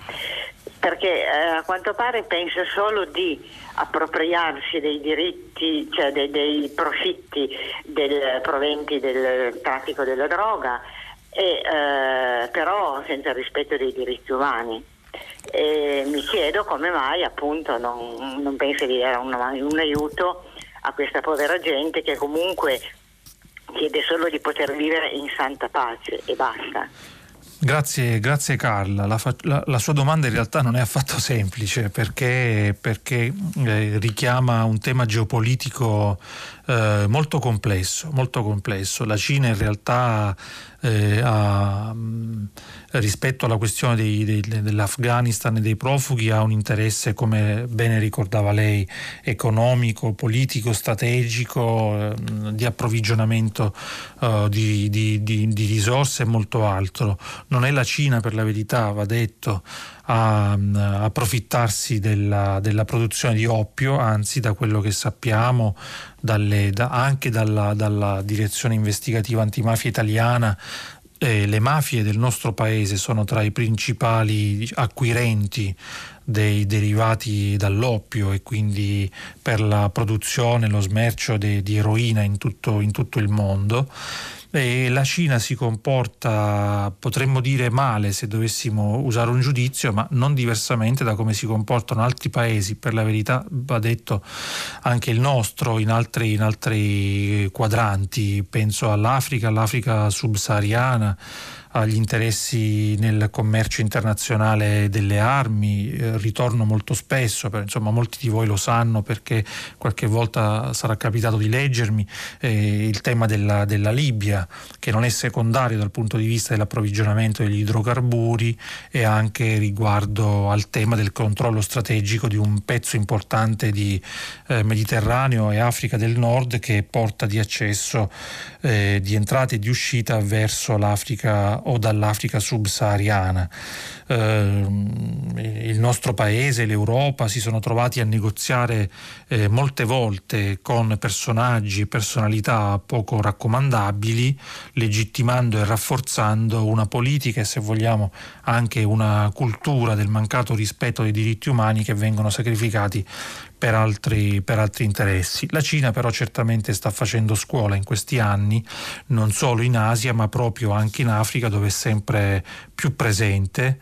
Perché eh, a quanto pare pensa solo di appropriarsi dei diritti, cioè dei, dei profitti del, proventi del traffico della droga, e, eh, però senza rispetto dei diritti umani. E mi chiedo come mai appunto non, non pensi di dare un, un aiuto a questa povera gente che comunque chiede solo di poter vivere in santa pace e basta. Grazie, grazie Carla. La, la, la, sua domanda in realtà non è affatto semplice perché, perché eh, richiama un tema geopolitico eh, molto complesso, molto complesso. La Cina in realtà eh, ha, rispetto alla questione dei, dei, dell'Afghanistan e dei profughi ha un interesse, come bene ricordava lei, economico, politico, strategico, eh, di approvvigionamento eh, di, di, di, di risorse e molto altro. Non è la Cina, per la verità, va detto, a, a approfittarsi della, della, produzione di oppio, anzi da quello che sappiamo dalle, da, anche dalla, dalla direzione investigativa antimafia italiana eh, le mafie del nostro paese sono tra i principali acquirenti dei derivati dall'oppio e quindi per la produzione e lo smercio de, di eroina in tutto, in tutto il mondo e la Cina si comporta, potremmo dire male se dovessimo usare un giudizio, ma non diversamente da come si comportano altri paesi, per la verità va detto anche il nostro in altri, in altri quadranti, penso all'Africa, all'Africa subsahariana agli interessi nel commercio internazionale delle armi, eh, ritorno molto spesso, per, insomma molti di voi lo sanno perché qualche volta sarà capitato di leggermi, eh, il tema della, della, Libia che non è secondario dal punto di vista dell'approvvigionamento degli idrocarburi e anche riguardo al tema del controllo strategico di un pezzo importante di eh, Mediterraneo e Africa del Nord che porta di accesso eh, di entrata e di uscita verso l'Africa o dall'Africa subsahariana. Eh, il nostro paese, l'Europa si sono trovati a negoziare eh, molte volte con personaggi e personalità poco raccomandabili, legittimando e rafforzando una politica e se vogliamo anche una cultura del mancato rispetto dei diritti umani che vengono sacrificati per altri, per altri, interessi. La Cina però certamente sta facendo scuola in questi anni, non solo in Asia ma proprio anche in Africa dove è sempre più presente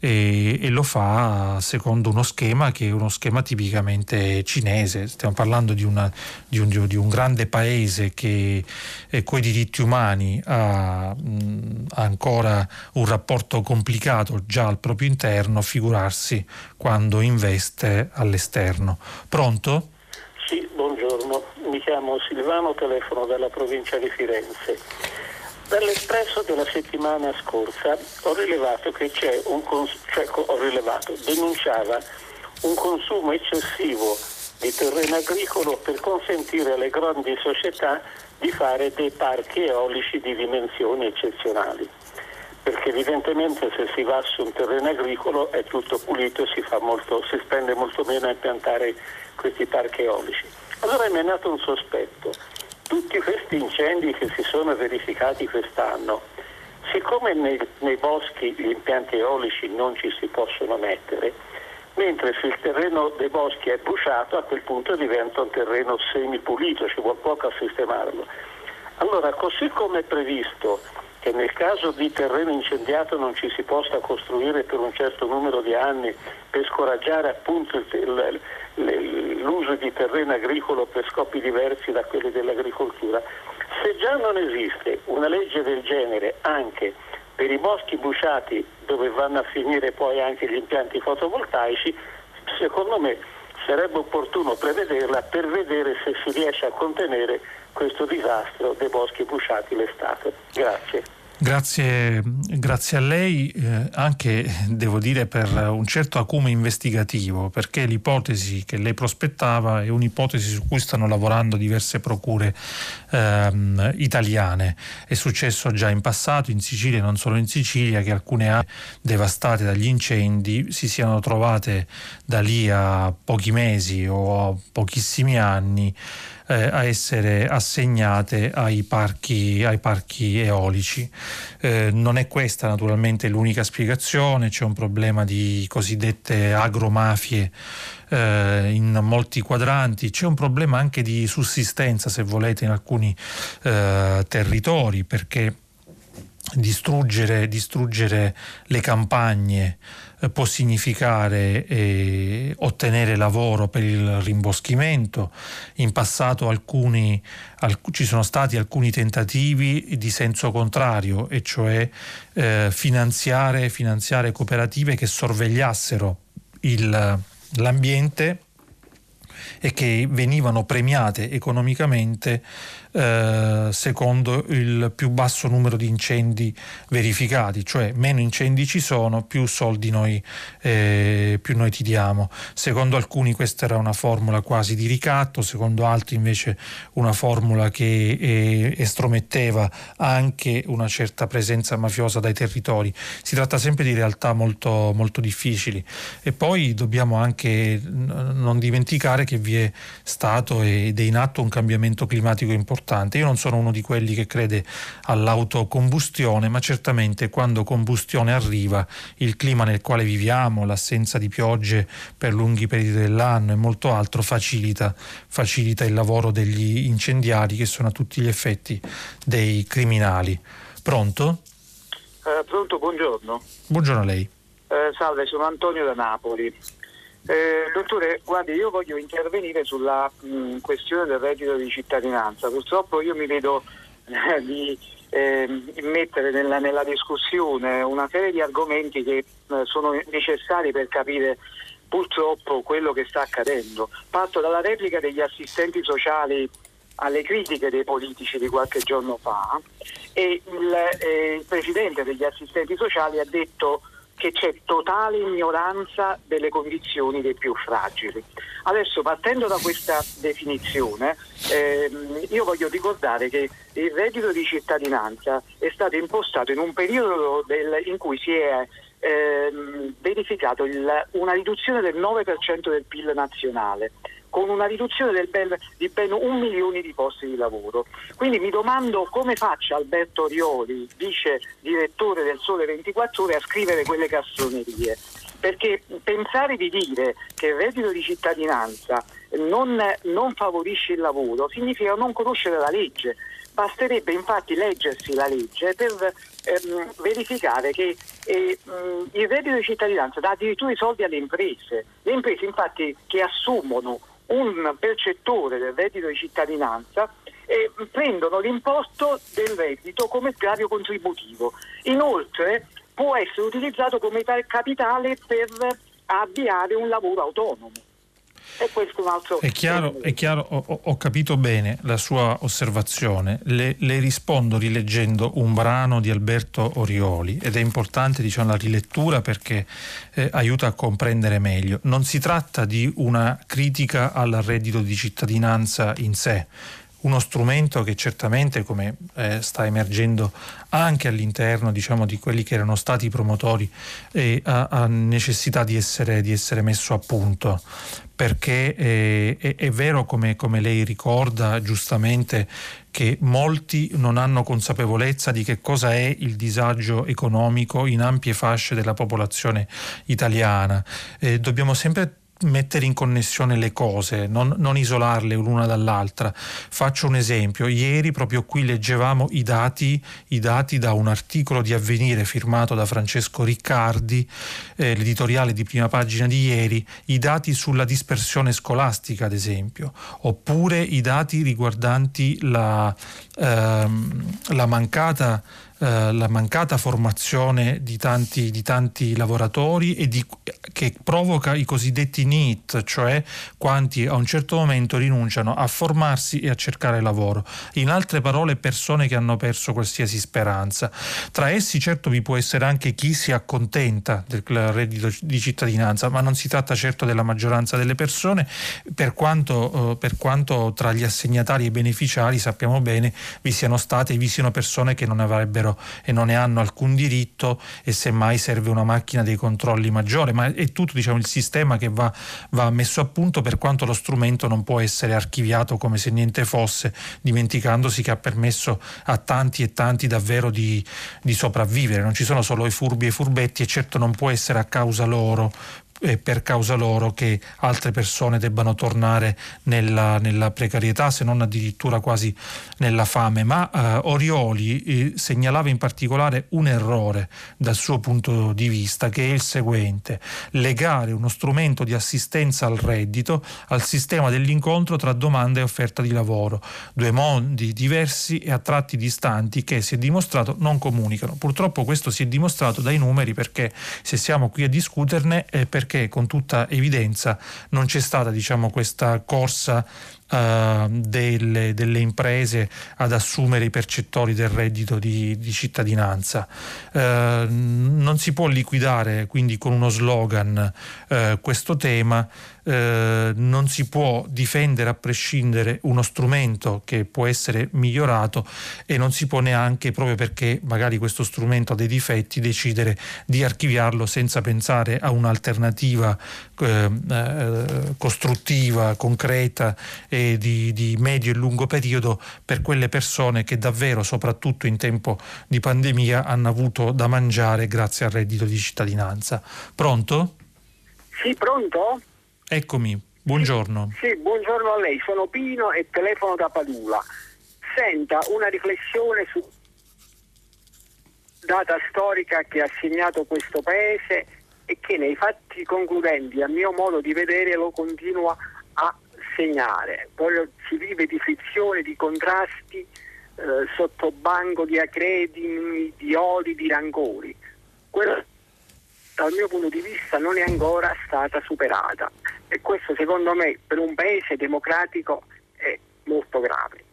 e, e, lo fa secondo uno schema che è uno schema tipicamente cinese. Stiamo parlando di, una, di, un, di un, grande paese che eh, con i diritti umani ha, mh, ha, ancora un rapporto complicato già al proprio interno, figurarsi quando investe all'esterno. Pronto? Sì, buongiorno, mi chiamo Silvano, telefono dalla provincia di Firenze. Dall'espresso della settimana scorsa ho rilevato che c'è un cons- cioè, ho rilevato, denunciava un consumo eccessivo di terreno agricolo per consentire alle grandi società di fare dei parchi eolici di dimensioni eccezionali. Perché evidentemente se si va su un terreno agricolo è tutto pulito, si, molto, si spende molto meno a impiantare questi parchi eolici. Allora mi è nato un sospetto tutti questi incendi che si sono verificati quest'anno, siccome nei, nei boschi gli impianti eolici non ci si possono mettere, mentre se il terreno dei boschi è bruciato a quel punto diventa un terreno semipulito, ci vuole poco a sistemarlo. Allora, così come è previsto che nel caso di terreno incendiato non ci si possa costruire per un certo numero di anni per scoraggiare appunto il, il, l'uso di terreno agricolo per scopi diversi da quelli dell'agricoltura, se già non esiste una legge del genere anche per i boschi bruciati dove vanno a finire poi anche gli impianti fotovoltaici, secondo me sarebbe opportuno prevederla per vedere se si riesce a contenere questo disastro dei boschi bruciati l'estate. Grazie. Grazie, grazie a lei, eh, anche devo dire per un certo acume investigativo, perché l'ipotesi che lei prospettava è un'ipotesi su cui stanno lavorando diverse procure ehm, italiane. È successo già in passato in Sicilia e non solo in Sicilia che alcune aree devastate dagli incendi si siano trovate da lì a pochi mesi o a pochissimi anni eh, a essere assegnate ai parchi, ai parchi eolici. Eh, non è questa naturalmente l'unica spiegazione, c'è un problema di cosiddette agromafie eh, in molti quadranti, c'è un problema anche di sussistenza se volete in alcuni eh, territori perché distruggere, distruggere le campagne può significare eh, ottenere lavoro per il rimboschimento. In passato alcuni, alc- ci sono stati alcuni tentativi di senso contrario, e cioè eh, finanziare, finanziare, cooperative che sorvegliassero il, l'ambiente e che venivano premiate economicamente eh, secondo il più basso numero di incendi verificati, cioè meno incendi ci sono, più soldi noi, eh, più noi ti diamo. Secondo alcuni questa era una formula quasi di ricatto, secondo altri invece una formula che eh, estrometteva anche una certa presenza mafiosa dai territori. Si tratta sempre di realtà molto, molto difficili e poi dobbiamo anche non dimenticare che vi è stato ed è in atto un cambiamento climatico importante importante. Io non sono uno di quelli che crede all'autocombustione, ma certamente quando combustione arriva il clima nel quale viviamo, l'assenza di piogge per lunghi periodi dell'anno e molto altro facilita, facilita il lavoro degli incendiari che sono a tutti gli effetti dei criminali. Pronto? Eh, pronto, buongiorno. Buongiorno a lei. Eh, salve, sono Antonio da Napoli. Eh, dottore, guardi, io voglio intervenire sulla mh, questione del reddito di cittadinanza. Purtroppo io mi vedo eh, di eh, mettere nella, nella, discussione una serie di argomenti che eh, sono necessari per capire purtroppo quello che sta accadendo. Parto dalla replica degli assistenti sociali alle critiche dei politici di qualche giorno fa e il, eh, il presidente degli assistenti sociali ha detto che c'è totale ignoranza delle condizioni dei più fragili. Adesso partendo da questa definizione, ehm, io voglio ricordare che il reddito di cittadinanza è stato impostato in un periodo del, in cui si è ehm, verificato il, una riduzione del 9% del PIL nazionale con una riduzione ben, di ben un milione di posti di lavoro. Quindi mi domando come faccia Alberto Rioli, vice direttore del Sole 24 Ore, a scrivere quelle castronerie. Perché pensare di dire che il reddito di cittadinanza non, non favorisce il lavoro significa non conoscere la legge. Basterebbe infatti leggersi la legge per ehm, verificare che eh, il reddito di cittadinanza dà addirittura i soldi alle imprese. Le imprese infatti che assumono un percettore del reddito di cittadinanza e prendono l'imposto del reddito come sgravio contributivo. Inoltre può essere utilizzato come capitale per avviare un lavoro autonomo. E questo è un altro... È chiaro, è chiaro ho, ho, capito bene la sua osservazione. Le, le, rispondo rileggendo un brano di Alberto Orioli ed è importante diciamo, la rilettura perché eh, aiuta a comprendere meglio. Non si tratta di una critica al reddito di cittadinanza in sé, uno strumento che certamente, come eh, sta emergendo anche all'interno diciamo, di quelli che erano stati i promotori, eh, ha, ha, necessità di essere, di essere, messo a punto, perché eh, è, è, vero, come, come lei ricorda giustamente, che molti non hanno consapevolezza di che cosa è il disagio economico in ampie fasce della popolazione italiana. Eh, dobbiamo sempre mettere in connessione le cose, non, non, isolarle l'una dall'altra. Faccio un esempio, ieri proprio qui leggevamo i dati, i dati da un articolo di avvenire firmato da Francesco Riccardi, eh, l'editoriale di prima pagina di ieri, i dati sulla dispersione scolastica ad esempio, oppure i dati riguardanti la, ehm, la mancata eh, la mancata formazione di tanti, di tanti lavoratori e di, che provoca i cosiddetti NEET, cioè quanti a un certo momento rinunciano a formarsi e a cercare lavoro. In altre parole, persone che hanno perso qualsiasi speranza. Tra essi certo vi può essere anche chi si accontenta del reddito di cittadinanza, ma non si tratta certo della maggioranza delle persone, per quanto, eh, per quanto tra gli assegnatari e beneficiari sappiamo bene vi siano state e vi siano persone che non avrebbero libero e non ne hanno alcun diritto e semmai serve una macchina dei controlli maggiore, ma è tutto diciamo, il sistema che va, va messo a punto per quanto lo strumento non può essere archiviato come se niente fosse, dimenticandosi che ha permesso a tanti e tanti davvero di, di sopravvivere. Non ci sono solo i furbi e i furbetti e certo non può essere a causa loro eh, per causa loro che altre persone debbano tornare nella, nella precarietà, se non addirittura quasi nella fame. Ma eh, Orioli eh, segnalava in particolare un errore dal suo punto di vista, che è il seguente: legare uno strumento di assistenza al reddito al sistema dell'incontro tra domanda e offerta di lavoro, due mondi diversi e a tratti distanti che si è dimostrato non comunicano. Purtroppo questo si è dimostrato dai numeri perché se siamo qui a discuterne è perché perché con tutta evidenza non c'è stata diciamo, questa corsa uh, delle, delle, imprese ad assumere i percettori del reddito di, di cittadinanza. Uh, non si può liquidare quindi con uno slogan uh, questo tema eh, non si può difendere a prescindere uno strumento che può essere migliorato e non si può neanche, proprio perché magari questo strumento ha dei difetti, decidere di archiviarlo senza pensare a un'alternativa eh, eh, costruttiva, concreta e di, di medio e lungo periodo per quelle persone che davvero, soprattutto in tempo di pandemia, hanno avuto da mangiare grazie al reddito di cittadinanza. Pronto? Sì, pronto? Eccomi, buongiorno. Sì, buongiorno a lei, sono Pino e telefono da Padula. Senta una riflessione su data storica che ha segnato questo paese e che nei fatti concludenti, a mio modo di vedere, lo continua a segnare. Poi si vive di frizioni, di contrasti, eh, sotto banco di acredimi, di odi, di rancori. Quella dal mio punto di vista non è ancora stata superata e questo secondo me per un paese democratico è molto grave.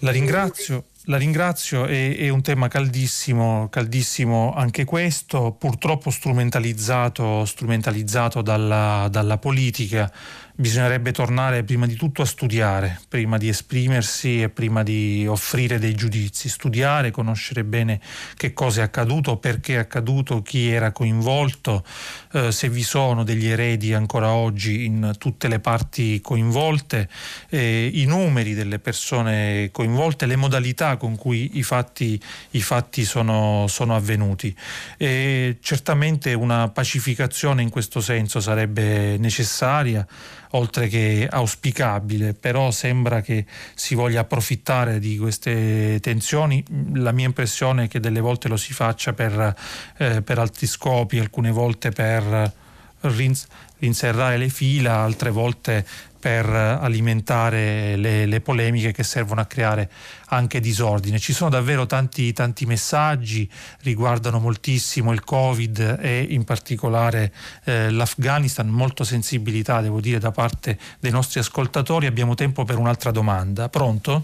La ringrazio. La ringrazio, è, è, un tema caldissimo, caldissimo anche questo, purtroppo strumentalizzato, strumentalizzato dalla, dalla politica bisognerebbe tornare prima di tutto a studiare, prima di esprimersi e prima di offrire dei giudizi, studiare, conoscere bene che cosa è accaduto, perché è accaduto, chi era coinvolto, eh, se vi sono degli eredi ancora oggi in tutte le parti coinvolte, eh, i numeri delle persone coinvolte, le modalità con cui i fatti, i fatti sono, sono, avvenuti. E certamente una pacificazione in questo senso sarebbe necessaria oltre che auspicabile, però sembra che si voglia approfittare di queste tensioni. La mia impressione è che delle volte lo si faccia per, eh, per altri scopi, alcune volte per rins- rinserrare le fila, altre volte per alimentare le, le, polemiche che servono a creare anche disordine. Ci sono davvero tanti, tanti messaggi, riguardano moltissimo il Covid e in particolare eh, l'Afghanistan, molto sensibilità devo dire da parte dei nostri ascoltatori. Abbiamo tempo per un'altra domanda. Pronto?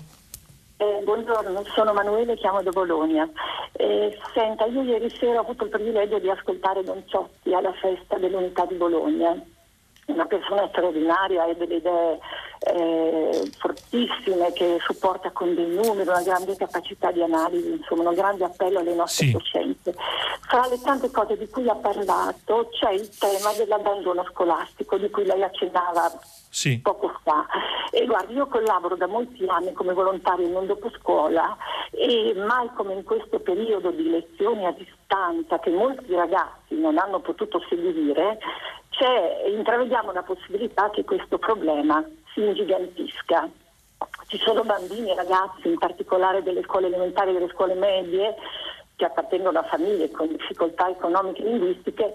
Eh, buongiorno, sono Manuele, chiamo da Bologna. Eh, senta, io ieri sera ho avuto il privilegio di ascoltare Don Ciotti alla festa dell'Unità di Bologna una persona straordinaria e delle idee eh, fortissime che supporta con dei numeri, una grande capacità di analisi, insomma un grande appello alle nostre sì. coscienze. Fra le tante cose di cui ha parlato c'è il tema dell'abbandono scolastico di cui lei accennava sì. poco fa. E guardi, io collaboro da molti anni come volontario in un dopo scuola e mai come in questo periodo di lezioni a distanza che molti ragazzi non hanno potuto seguire, intravediamo la possibilità che questo problema si ingigantisca. Ci sono bambini e ragazzi, in particolare delle scuole elementari e delle scuole medie, che appartengono a famiglie con difficoltà economiche e linguistiche,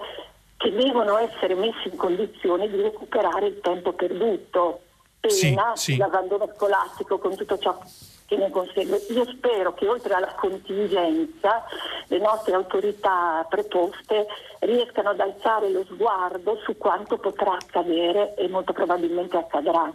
che devono essere messi in condizione di recuperare il tempo perduto, pena sì, sì. l'abbandono scolastico con tutto ciò che ne consegue. Io spero che oltre alla contingenza le nostre autorità preposte riescano ad alzare lo sguardo su quanto potrà accadere e molto probabilmente accadrà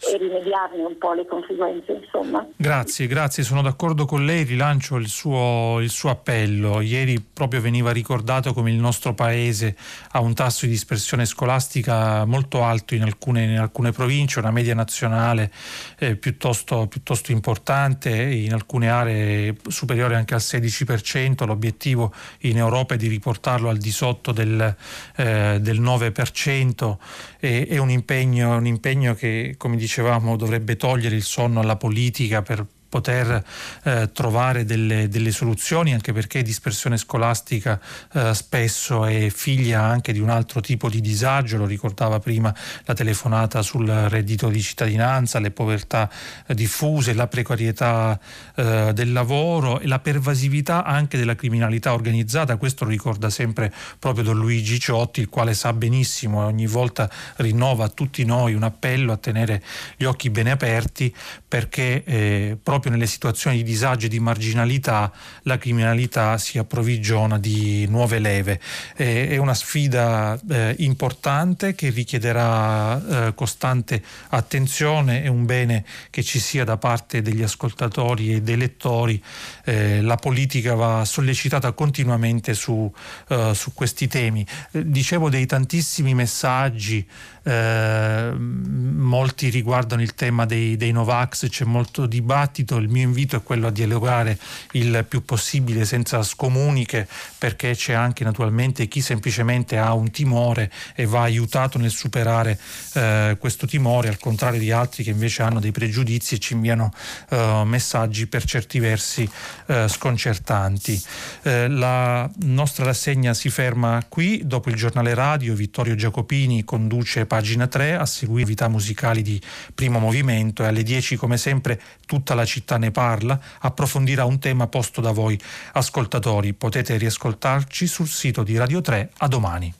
e rimediarne un po' le conseguenze. Insomma. Grazie, grazie, sono d'accordo con lei, rilancio il suo, il suo, appello. Ieri proprio veniva ricordato come il nostro paese ha un tasso di dispersione scolastica molto alto in alcune, in alcune province, una media nazionale eh, piuttosto, piuttosto, importante, in alcune aree superiore anche al 16%, l'obiettivo in Europa è di riportarlo al di sotto del, eh, del 9%, e, è un impegno, un impegno che, come dicevo, dicevamo dovrebbe togliere il sonno alla politica per poter eh, trovare delle, delle, soluzioni anche perché dispersione scolastica eh, spesso è figlia anche di un altro tipo di disagio, lo ricordava prima la telefonata sul reddito di cittadinanza, le povertà eh, diffuse, la precarietà eh, del lavoro e la pervasività anche della criminalità organizzata, questo lo ricorda sempre proprio Don Luigi Ciotti, il quale sa benissimo e ogni volta rinnova a tutti noi un appello a tenere gli occhi bene aperti perché eh, proprio proprio nelle situazioni di disagio e di marginalità la criminalità si approvvigiona di nuove leve. è una sfida eh, importante che richiederà eh, costante attenzione, è un bene che ci sia da parte degli ascoltatori e dei lettori. Eh, la politica va sollecitata continuamente su, eh, su questi temi. Eh, dicevo dei tantissimi messaggi eh, molti riguardano il tema dei, dei Novax, c'è molto dibattito, il mio invito è quello a dialogare il più possibile senza scomuniche perché c'è anche naturalmente chi semplicemente ha un timore e va aiutato nel superare eh, questo timore al contrario di altri che invece hanno dei pregiudizi e ci inviano eh, messaggi per certi versi eh, sconcertanti. Eh, la nostra rassegna si ferma qui, dopo il giornale radio Vittorio Giacopini conduce pagina 3, a seguire novità musicali di primo movimento e alle 10 come sempre tutta la città ne parla, approfondirà un tema posto da voi ascoltatori. Potete riascoltarci sul sito di Radio 3 a domani.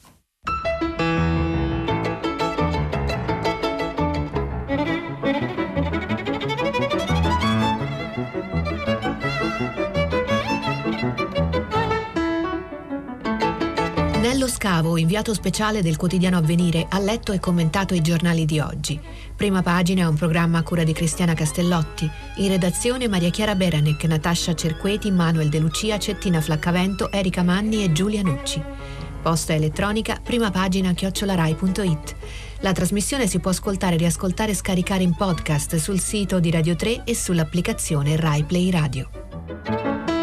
Scavo, inviato speciale del quotidiano Avvenire, ha letto e commentato i giornali di oggi. Prima pagina è un programma a cura di Cristiana Castellotti. In redazione Maria Chiara Beranec, Natascia Cerqueti, Manuel De Lucia, Cettina Flaccavento, Erika Manni e Giulia Nucci. Posta elettronica, prima pagina chiocciolarai.it. La trasmissione si può ascoltare, riascoltare e scaricare in podcast sul sito di Radio 3 e sull'applicazione Rai Play Radio.